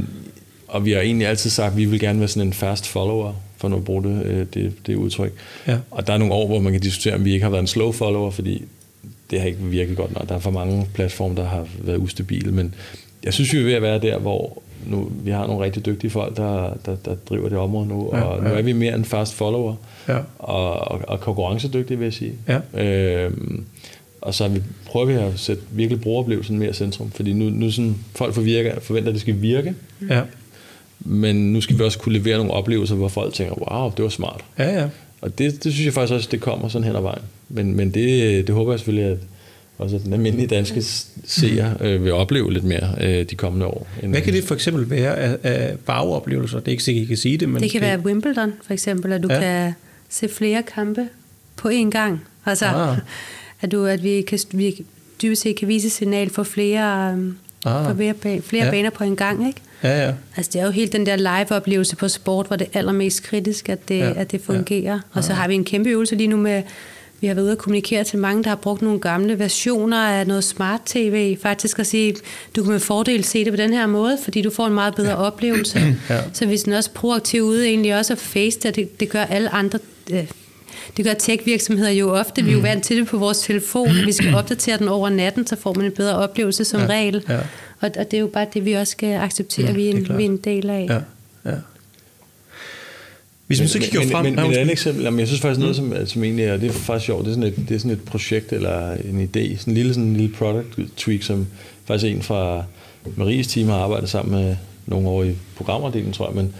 og vi har egentlig altid sagt, at vi vil gerne være sådan en fast follower, for nu at bruge det, øh, det, det udtryk. Ja. Og der er nogle år, hvor man kan diskutere, om vi ikke har været en slow follower, fordi det har ikke virket godt nok. Der er for mange platforme, der har været ustabile, men jeg synes, vi er ved at være der, hvor nu, vi har nogle rigtig dygtige folk, der, der, der driver det område nu, ja, og nu ja. er vi mere en fast follower, ja. og, og, og konkurrencedygtige, vil jeg sige. Ja. Øhm, og så vi, prøver vi at sætte virkelig brugeroplevelsen mere i centrum, fordi nu, nu sådan, folk forvirker, forventer, at det skal virke, ja. Men nu skal vi også kunne levere nogle oplevelser, hvor folk tænker, wow, det var smart. Ja, ja. Og det, det synes jeg faktisk også, det kommer sådan hen ad vejen. Men, men det, det håber jeg selvfølgelig, at også den almindelige danske seer øh, vil opleve lidt mere øh, de kommende år. Hvad kan det for eksempel være af, af farveoplevelser? Det er ikke sikkert, I kan sige det. Men det kan det... være Wimbledon for eksempel, at du ja. kan se flere kampe på én gang. Altså, ah. [LAUGHS] at, du, at vi, kan, vi dybest set kan vise signal for flere, um, ah. for flere, flere ja. baner på en gang. Ikke? Ja, ja. Altså, det er jo helt den der live-oplevelse på sport, hvor det er allermest kritisk, at det, ja. at det fungerer. Ja. Og så har vi en kæmpe øvelse lige nu med vi har været ude og kommunikere til mange, der har brugt nogle gamle versioner af noget smart tv, faktisk at sige, du kan med fordel se det på den her måde, fordi du får en meget bedre ja. oplevelse. [CLEARS THROAT] ja. Så hvis den også proaktiv ude egentlig også at face det, det, det gør alle andre øh, det gør tech-virksomheder jo ofte. Vi er jo vant til det på vores telefon. Vi skal [CLEARS THROAT] opdatere den over natten, så får man en bedre oplevelse som ja, regel. Ja. Og, og det er jo bare det, vi også skal acceptere, ja, vi, er en, vi er en del af. Ja, ja. Hvis man så kigger men, frem... Men, men et andet eksempel, jamen, jeg synes faktisk noget, som, som egentlig er, det er faktisk sjovt, det er, sådan et, det er sådan et projekt eller en idé, sådan en lille, sådan en lille product tweak, som faktisk en fra Maries team har arbejdet sammen med nogle år i programafdelingen, tror jeg, men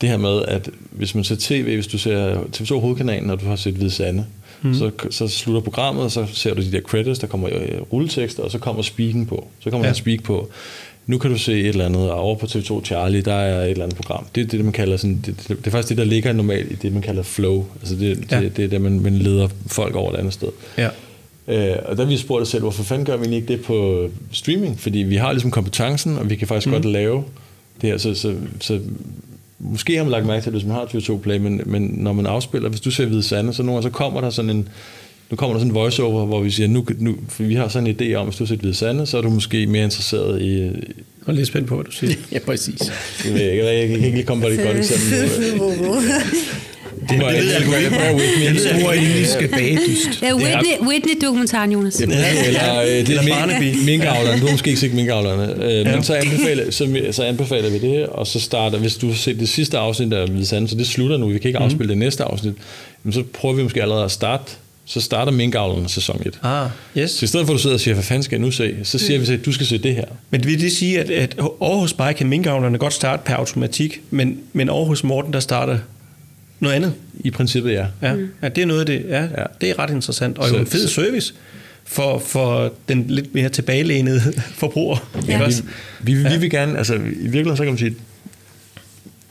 det her med, at hvis man ser tv, hvis du ser TV2 Hovedkanalen, og du har set Hvide Sande, mm. så, så slutter programmet, og så ser du de der credits, der kommer øh, rulletekster, og så kommer speaken på. Så kommer ja. der speak på nu kan du se et eller andet, og over på TV2 Charlie, der er et eller andet program. Det er det, man kalder sådan, det, det, det er faktisk det, der ligger normalt i det, man kalder flow. Altså det, ja. det, det er det, man, man leder folk over et andet sted. Ja. Øh, og der vi spurgt os selv, hvorfor fanden gør vi ikke det på streaming? Fordi vi har ligesom kompetencen, og vi kan faktisk mm. godt lave det her. Så, så, så måske har man lagt mærke til det, hvis man har TV2 Play, men, men når man afspiller, hvis du ser Hvide Sande, så, nogle, så kommer der sådan en, nu kommer der sådan en voiceover, hvor vi siger, nu, nu for vi har sådan en idé om, hvis du har set Hvide Sande, så er du måske mere interesseret i... Og lidt spændt på, hvad du siger. ja, præcis. Jeg, ved, jeg, jeg, kan ikke lige komme på det godt eksempel. Det, det, ved jeg godt. Det er urendiske bagedyst. Det er Whitney, Whitney-dokumentaren, Jonas. Jamen, eller, øh, det er Barnaby. Minkavlerne. Du har måske ikke set minkavlerne. Øh, ja. Men så anbefaler, så, så anbefaler vi det, og så starter, hvis du har set det sidste afsnit af Hvide Sande, så det slutter nu, vi kan ikke afspille mm. det næste afsnit, men så prøver vi måske allerede at starte så starter minkavlerne sæson 1. Ah, yes. Så i stedet for at du sidder og siger, hvad fanden skal jeg nu se, så siger mm. vi, at du skal se det her. Men vil det sige, at, at Aarhus bare kan minkavlerne godt starte per automatik, men, men Aarhus Morten, der starter noget andet? I princippet, ja. Ja, mm. ja det er noget af det. Ja, ja. Det er ret interessant. Og så, jo en fed så, service for, for den lidt mere tilbagelænede [LAUGHS] forbruger. Ja. Vi, vi, vi, vi vil gerne, altså i virkeligheden så kan man sige,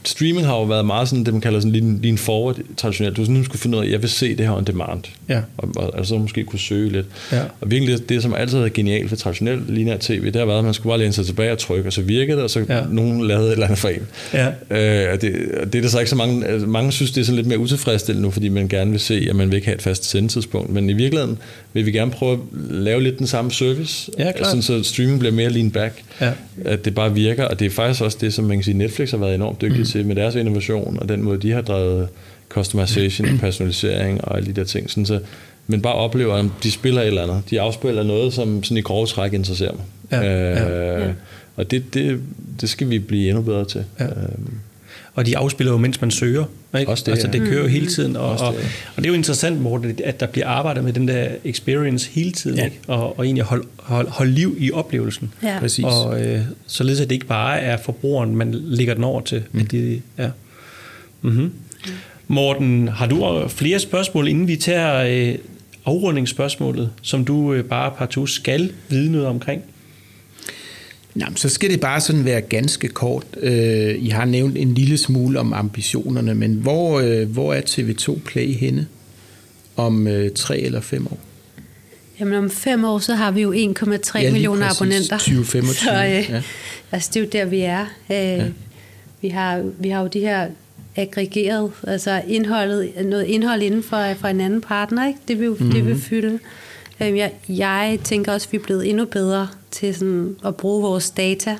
streaming har jo været meget sådan, det man kalder sådan lean, lean forward traditionelt. Du sådan, skulle finde ud af, at jeg vil se det her on demand. Ja. Og, og altså måske kunne søge lidt. Ja. Og virkelig det, det, som altid været genialt for traditionelt lineær tv, det har været, at man skulle bare læne sig tilbage og trykke, og så virkede det, og så ja. nogen lavede et eller andet for en. Ja. Øh, og det, og det er der så ikke så mange, altså mange synes, det er sådan lidt mere utilfredsstillende nu, fordi man gerne vil se, at man vil ikke have et fast sendetidspunkt. Men i virkeligheden vil vi gerne prøve at lave lidt den samme service, ja, klart. sådan, så streaming bliver mere lean back. Ja. At det bare virker, og det er faktisk også det, som man kan sige, Netflix har været enormt dygtig mm. til med deres innovation, og den måde, de har drevet customization og [CLEARS THROAT] personalisering og alle de der ting. Sådan så, men bare oplever, at de spiller et eller andet. De afspiller noget, som sådan i grove træk interesserer mig. Ja, øh, ja, ja. Og det, det, det skal vi blive endnu bedre til. Ja. Øh, og de afspiller jo, mens man søger. Ikke? Også det, altså, det kører jo hele tiden. Og, og, det, ja. og det er jo interessant, Morten, at der bliver arbejdet med den der experience hele tiden. Ja. Ikke? Og, og egentlig holde hold, hold liv i oplevelsen. Ja. Præcis. Og øh, således at det ikke bare er forbrugeren, man lægger den over til. Mm. At de, ja. mm-hmm. Morten, har du flere spørgsmål, inden vi tager øh, afrundingsspørgsmålet, som du øh, bare partout skal vide noget omkring? Jamen, så skal det bare sådan være ganske kort. Øh, I har nævnt en lille smule om ambitionerne, men hvor, øh, hvor er TV2 Play henne om øh, tre eller fem år? Jamen om fem år, så har vi jo 1,3 ja, millioner præcis. abonnenter. 2025. [LAUGHS] Så, øh, ja. Altså det er jo der, vi er. Øh, ja. vi, har, vi har jo de her aggregeret, altså indholdet, noget indhold inden for, for en anden partner, ikke? Det vil, mm-hmm. det vil mhm. fylde. Øh, jeg, jeg tænker også, at vi er blevet endnu bedre til sådan at bruge vores data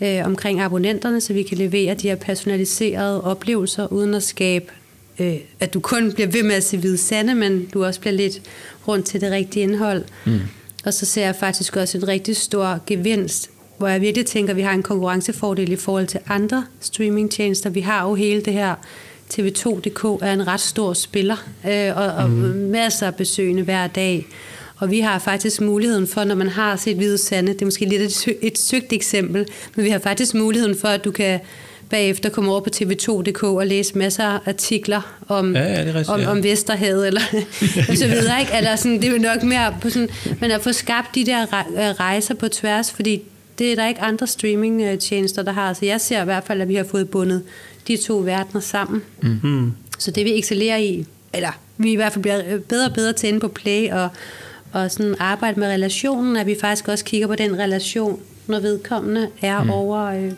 øh, omkring abonnenterne, så vi kan levere de her personaliserede oplevelser, uden at skabe øh, at du kun bliver ved med at se hvide sande, men du også bliver lidt rundt til det rigtige indhold. Mm. Og så ser jeg faktisk også en rigtig stor gevinst, hvor jeg virkelig tænker, at vi har en konkurrencefordel i forhold til andre streamingtjenester. Vi har jo hele det her TV2.dk er en ret stor spiller, øh, og, og mm. masser af besøgende hver dag. Og vi har faktisk muligheden for, når man har set Hvide Sande, det er måske lidt et, et søgt eksempel, men vi har faktisk muligheden for, at du kan bagefter komme over på tv2.dk og læse masser af artikler om, ja, ja, rigtigt, om, ja. om Vesterhavet, eller [LAUGHS] og så videre, ikke? Eller sådan, det er nok mere på sådan, men at få skabt de der rejser på tværs, fordi det er der ikke andre streamingtjenester, der har. Så jeg ser i hvert fald, at vi har fået bundet de to verdener sammen. Mm-hmm. Så det vi excellerer i, eller vi i hvert fald bliver bedre og bedre til inde på Play og, og sådan arbejde med relationen, at vi faktisk også kigger på den relation, når vedkommende er mm. over øh,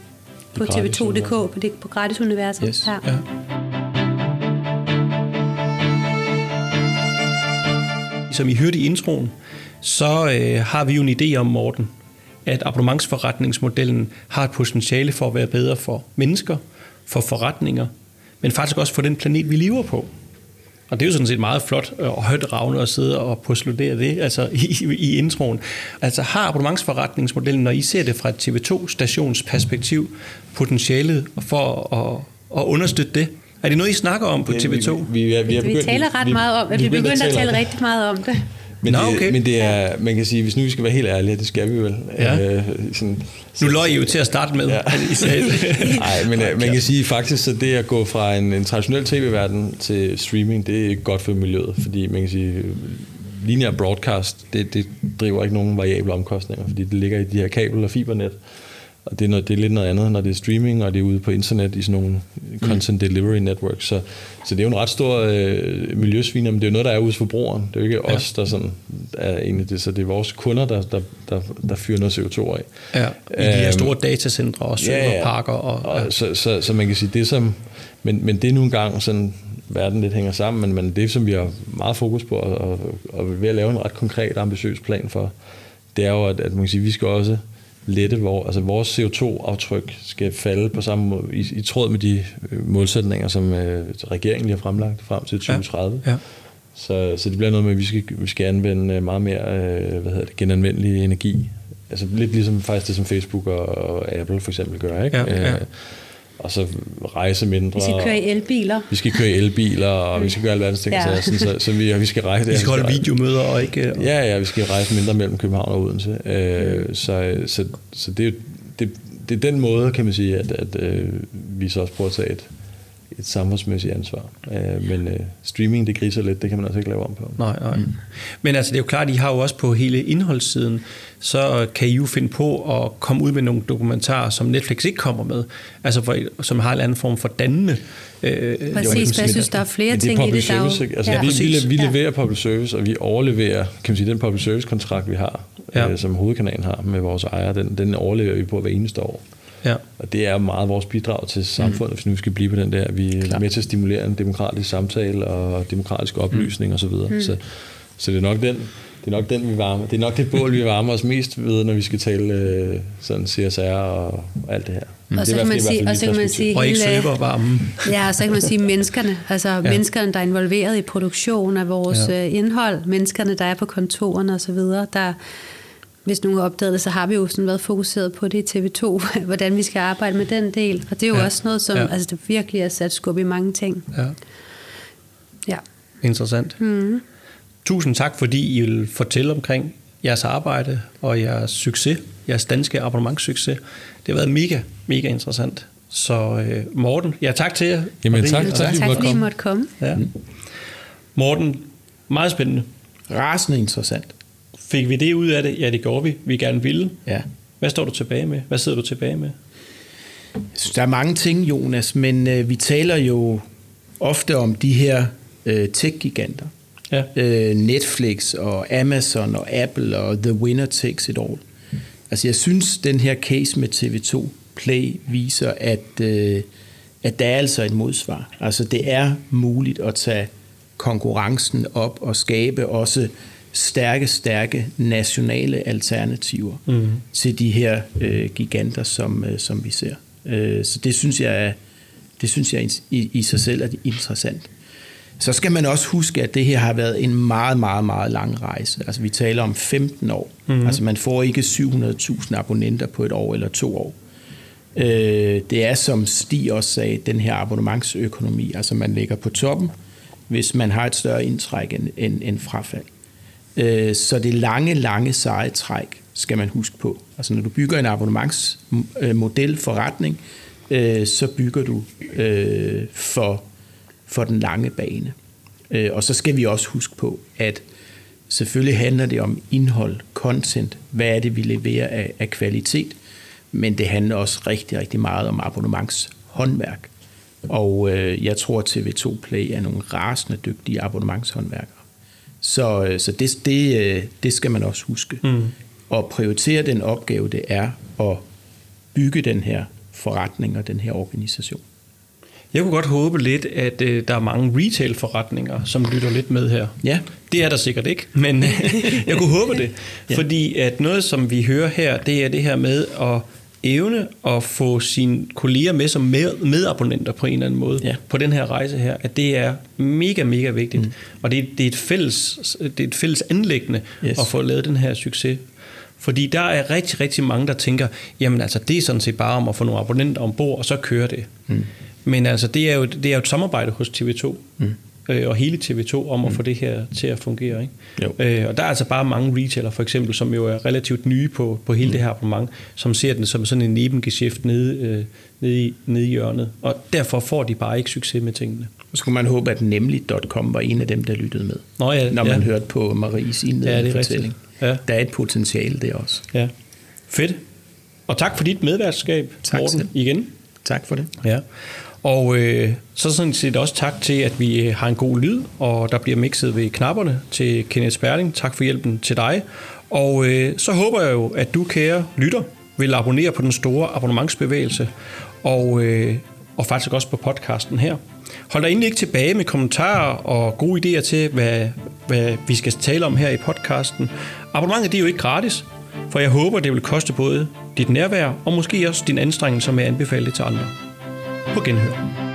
på tv2.dk, på, det, på gratis universet. Yes. Ja. Ja. Som I hørte i introen, så øh, har vi jo en idé om, Morten, at abonnementsforretningsmodellen har et potentiale for at være bedre for mennesker, for forretninger, men faktisk også for den planet, vi lever på. Og det er jo sådan set meget flot og højt ravne at sidde og postulere det altså i, i introen. Altså har abonnementsforretningsmodellen, når I ser det fra et TV2-stations perspektiv, potentialet for at, at understøtte det? Er det noget, I snakker om på TV2? Vi, vi, vi, vi, vi taler ret vi, meget om det. Vi, vi begynder at tale rigtig meget om det. Men, Nå, okay. det, men det er, man kan sige, hvis nu vi skal være helt ærlige, det skal vi vel. Ja. Øh, sådan, nu løg I jo til at starte med. Ja. [LAUGHS] [LAUGHS] Nej, men øh, man kan sige faktisk, at det at gå fra en, en traditionel tv-verden til streaming, det er godt for miljøet, fordi man kan sige, linear broadcast, det, det driver ikke nogen variable omkostninger, fordi det ligger i de her kabel- og fibernet. Og det er, noget, det er lidt noget andet, når det er streaming, og det er ude på internet i sådan nogle content delivery networks. Så, så det er jo en ret stor øh, miljøsviner, men det er jo noget, der er hos forbrugeren. Det er jo ikke ja. os, der sådan er egentlig det, så det er vores kunder, der, der, der, der fyrer noget CO2 af. Ja, i de her store datacentre og serverparker. Ja, ja. Og, ja. og, så, så, så man kan sige, det som, men, men det er nu engang sådan, verden lidt hænger sammen, men, men det, som vi har meget fokus på, og, og, og ved at lave en ret konkret, ambitiøs plan for, det er jo, at, at man kan sige, vi skal også lette, hvor, altså vores CO2-aftryk skal falde på samme måde, i, i tråd med de øh, målsætninger, som øh, regeringen lige har fremlagt frem til 2030. Ja. Ja. Så, så det bliver noget med, at vi skal, vi skal anvende øh, meget mere øh, hvad hedder det, genanvendelig energi. Altså lidt ligesom faktisk det, som Facebook og, og Apple for eksempel gør. Ikke? Ja, ja. Øh, og så rejse mindre. Vi skal køre i elbiler. Vi skal køre i elbiler, og vi skal gøre verdens ting. Ja. Så, så, så vi, vi skal rejse... Vi skal holde videomøder og ikke... Og... Ja, ja, vi skal rejse mindre mellem København og Odense. Øh, så, så, så det, er, det, det er den måde, kan man sige, at, at øh, vi så også prøver at tage et, et samfundsmæssigt ansvar. Øh, men øh, streaming, det griser lidt, det kan man altså ikke lave om på. Nej, nej. Mm. Men altså, det er jo klart, I har jo også på hele indholdssiden, så kan I jo finde på at komme ud med nogle dokumentarer, som Netflix ikke kommer med, altså for, som har en anden form for dannende. Øh, Præcis, jeg synes, der er flere det er ting i det, der service, altså, ja. vi, vi, vi leverer public service, og vi overleverer, kan man sige, den public service kontrakt, vi har, ja. øh, som hovedkanalen har med vores ejere, den, den overlever vi på hver eneste år. Ja. Og det er meget vores bidrag til samfundet, mm. hvis nu vi skal blive på den der. Vi er Klar. med til at stimulere en demokratisk samtale og demokratisk oplysning mm. osv. Så, mm. så, så det er nok den, det er nok den, vi varmer. Det er nok det bål, vi varmer os mest ved, når vi skal tale øh, sådan CSR og, og alt det her. Mm. Og så kan man sige, og så kan man sige og ikke varme. Ja, og så kan man sige menneskerne, altså ja. menneskerne, der er involveret i produktion af vores ja. Øh, indhold, menneskerne, der er på kontorerne osv., der hvis nogen har opdaget det, så har vi jo sådan været fokuseret på det i TV2, [LAUGHS] hvordan vi skal arbejde med den del. Og det er jo ja. også noget, som ja. altså, det virkelig er sat skub i mange ting. Ja. ja. Interessant. Mm. Tusind tak, fordi I vil fortælle omkring jeres arbejde og jeres succes, jeres danske abonnementssucces. Det har været mega, mega interessant. Så øh, Morten, ja tak til jer. Jamen tak, tak, tak, tak fordi I måtte komme. Ja. Morten, meget spændende. Rasende interessant. Fik vi det ud af det? Ja, det gjorde vi. Vi gerne ville. Ja. Hvad står du tilbage med? Hvad sidder du tilbage med? Jeg synes, der er mange ting, Jonas, men øh, vi taler jo ofte om de her øh, tech-giganter. Ja. Øh, Netflix og Amazon og Apple og The Winner Takes It All. Altså jeg synes, den her case med TV2 Play viser, at, øh, at der er altså et modsvar. Altså det er muligt at tage konkurrencen op og skabe også stærke, stærke nationale alternativer mm. til de her øh, giganter, som, øh, som vi ser. Øh, så det synes jeg, det synes jeg i, i sig selv er interessant. Så skal man også huske, at det her har været en meget, meget, meget lang rejse. Altså vi taler om 15 år. Mm-hmm. Altså man får ikke 700.000 abonnenter på et år eller to år. Øh, det er som Stig også sagde, den her abonnementsøkonomi. Altså man ligger på toppen, hvis man har et større indtræk end, end, end frafald. Øh, så det lange, lange seje træk skal man huske på. Altså når du bygger en abonnementsmodel forretning, øh, så bygger du øh, for, for den lange bane. Og så skal vi også huske på, at selvfølgelig handler det om indhold, content, hvad er det, vi leverer af, af kvalitet, men det handler også rigtig, rigtig meget om abonnementshåndværk. Og øh, jeg tror, at TV2 Play er nogle rasende dygtige abonnementshåndværkere. Så, øh, så det, det, øh, det skal man også huske. Mm. Og prioritere den opgave, det er at bygge den her forretning og den her organisation. Jeg kunne godt håbe lidt, at øh, der er mange retail-forretninger, som lytter lidt med her. Ja. Det er der sikkert ikke, men [LAUGHS] jeg kunne håbe det. ja. Fordi at noget, som vi hører her, det er det her med at evne at få sine kolleger med som med, medabonnenter på en eller anden måde ja. på den her rejse her, at det er mega, mega vigtigt. Mm. Og det, det, er et fælles, det er et fælles anlæggende yes. at få lavet den her succes. Fordi der er rigtig, rigtig mange, der tænker, jamen altså, det er sådan set bare om at få nogle abonnenter ombord, og så kører det. Mm. Men altså, det er, jo, det er jo et samarbejde hos TV2. Mm øh, og hele TV2 om at mm. få det her til at fungere. Ikke? Jo. Øh, og der er altså bare mange retailer, for eksempel, som jo er relativt nye på, på hele mm. det her abonnement, som ser den som sådan en nebengeschæft nede, øh, nede, i, nede i hjørnet. Og derfor får de bare ikke succes med tingene. Så skulle man håbe, at nemlig.com var en af dem, der lyttede med. Nå, ja, når man ja. hørte på Maries indledende ja, fortælling. Ja. Der er et potentiale der også. Ja. Fedt. Og tak for dit medværtskab, tak Morten, selv. igen. Tak for det. Ja. Og øh, så sådan set også tak til, at vi øh, har en god lyd, og der bliver mixet ved knapperne til Kenneth Sperling. Tak for hjælpen til dig. Og øh, så håber jeg jo, at du, kære lytter, vil abonnere på den store abonnementsbevægelse, og, øh, og faktisk også på podcasten her. Hold dig endelig ikke tilbage med kommentarer og gode idéer til, hvad, hvad vi skal tale om her i podcasten. Abonnementet det er jo ikke gratis, for jeg håber, det vil koste både dit nærvær og måske også din anstrengelse med at anbefale det til andre. På genhør.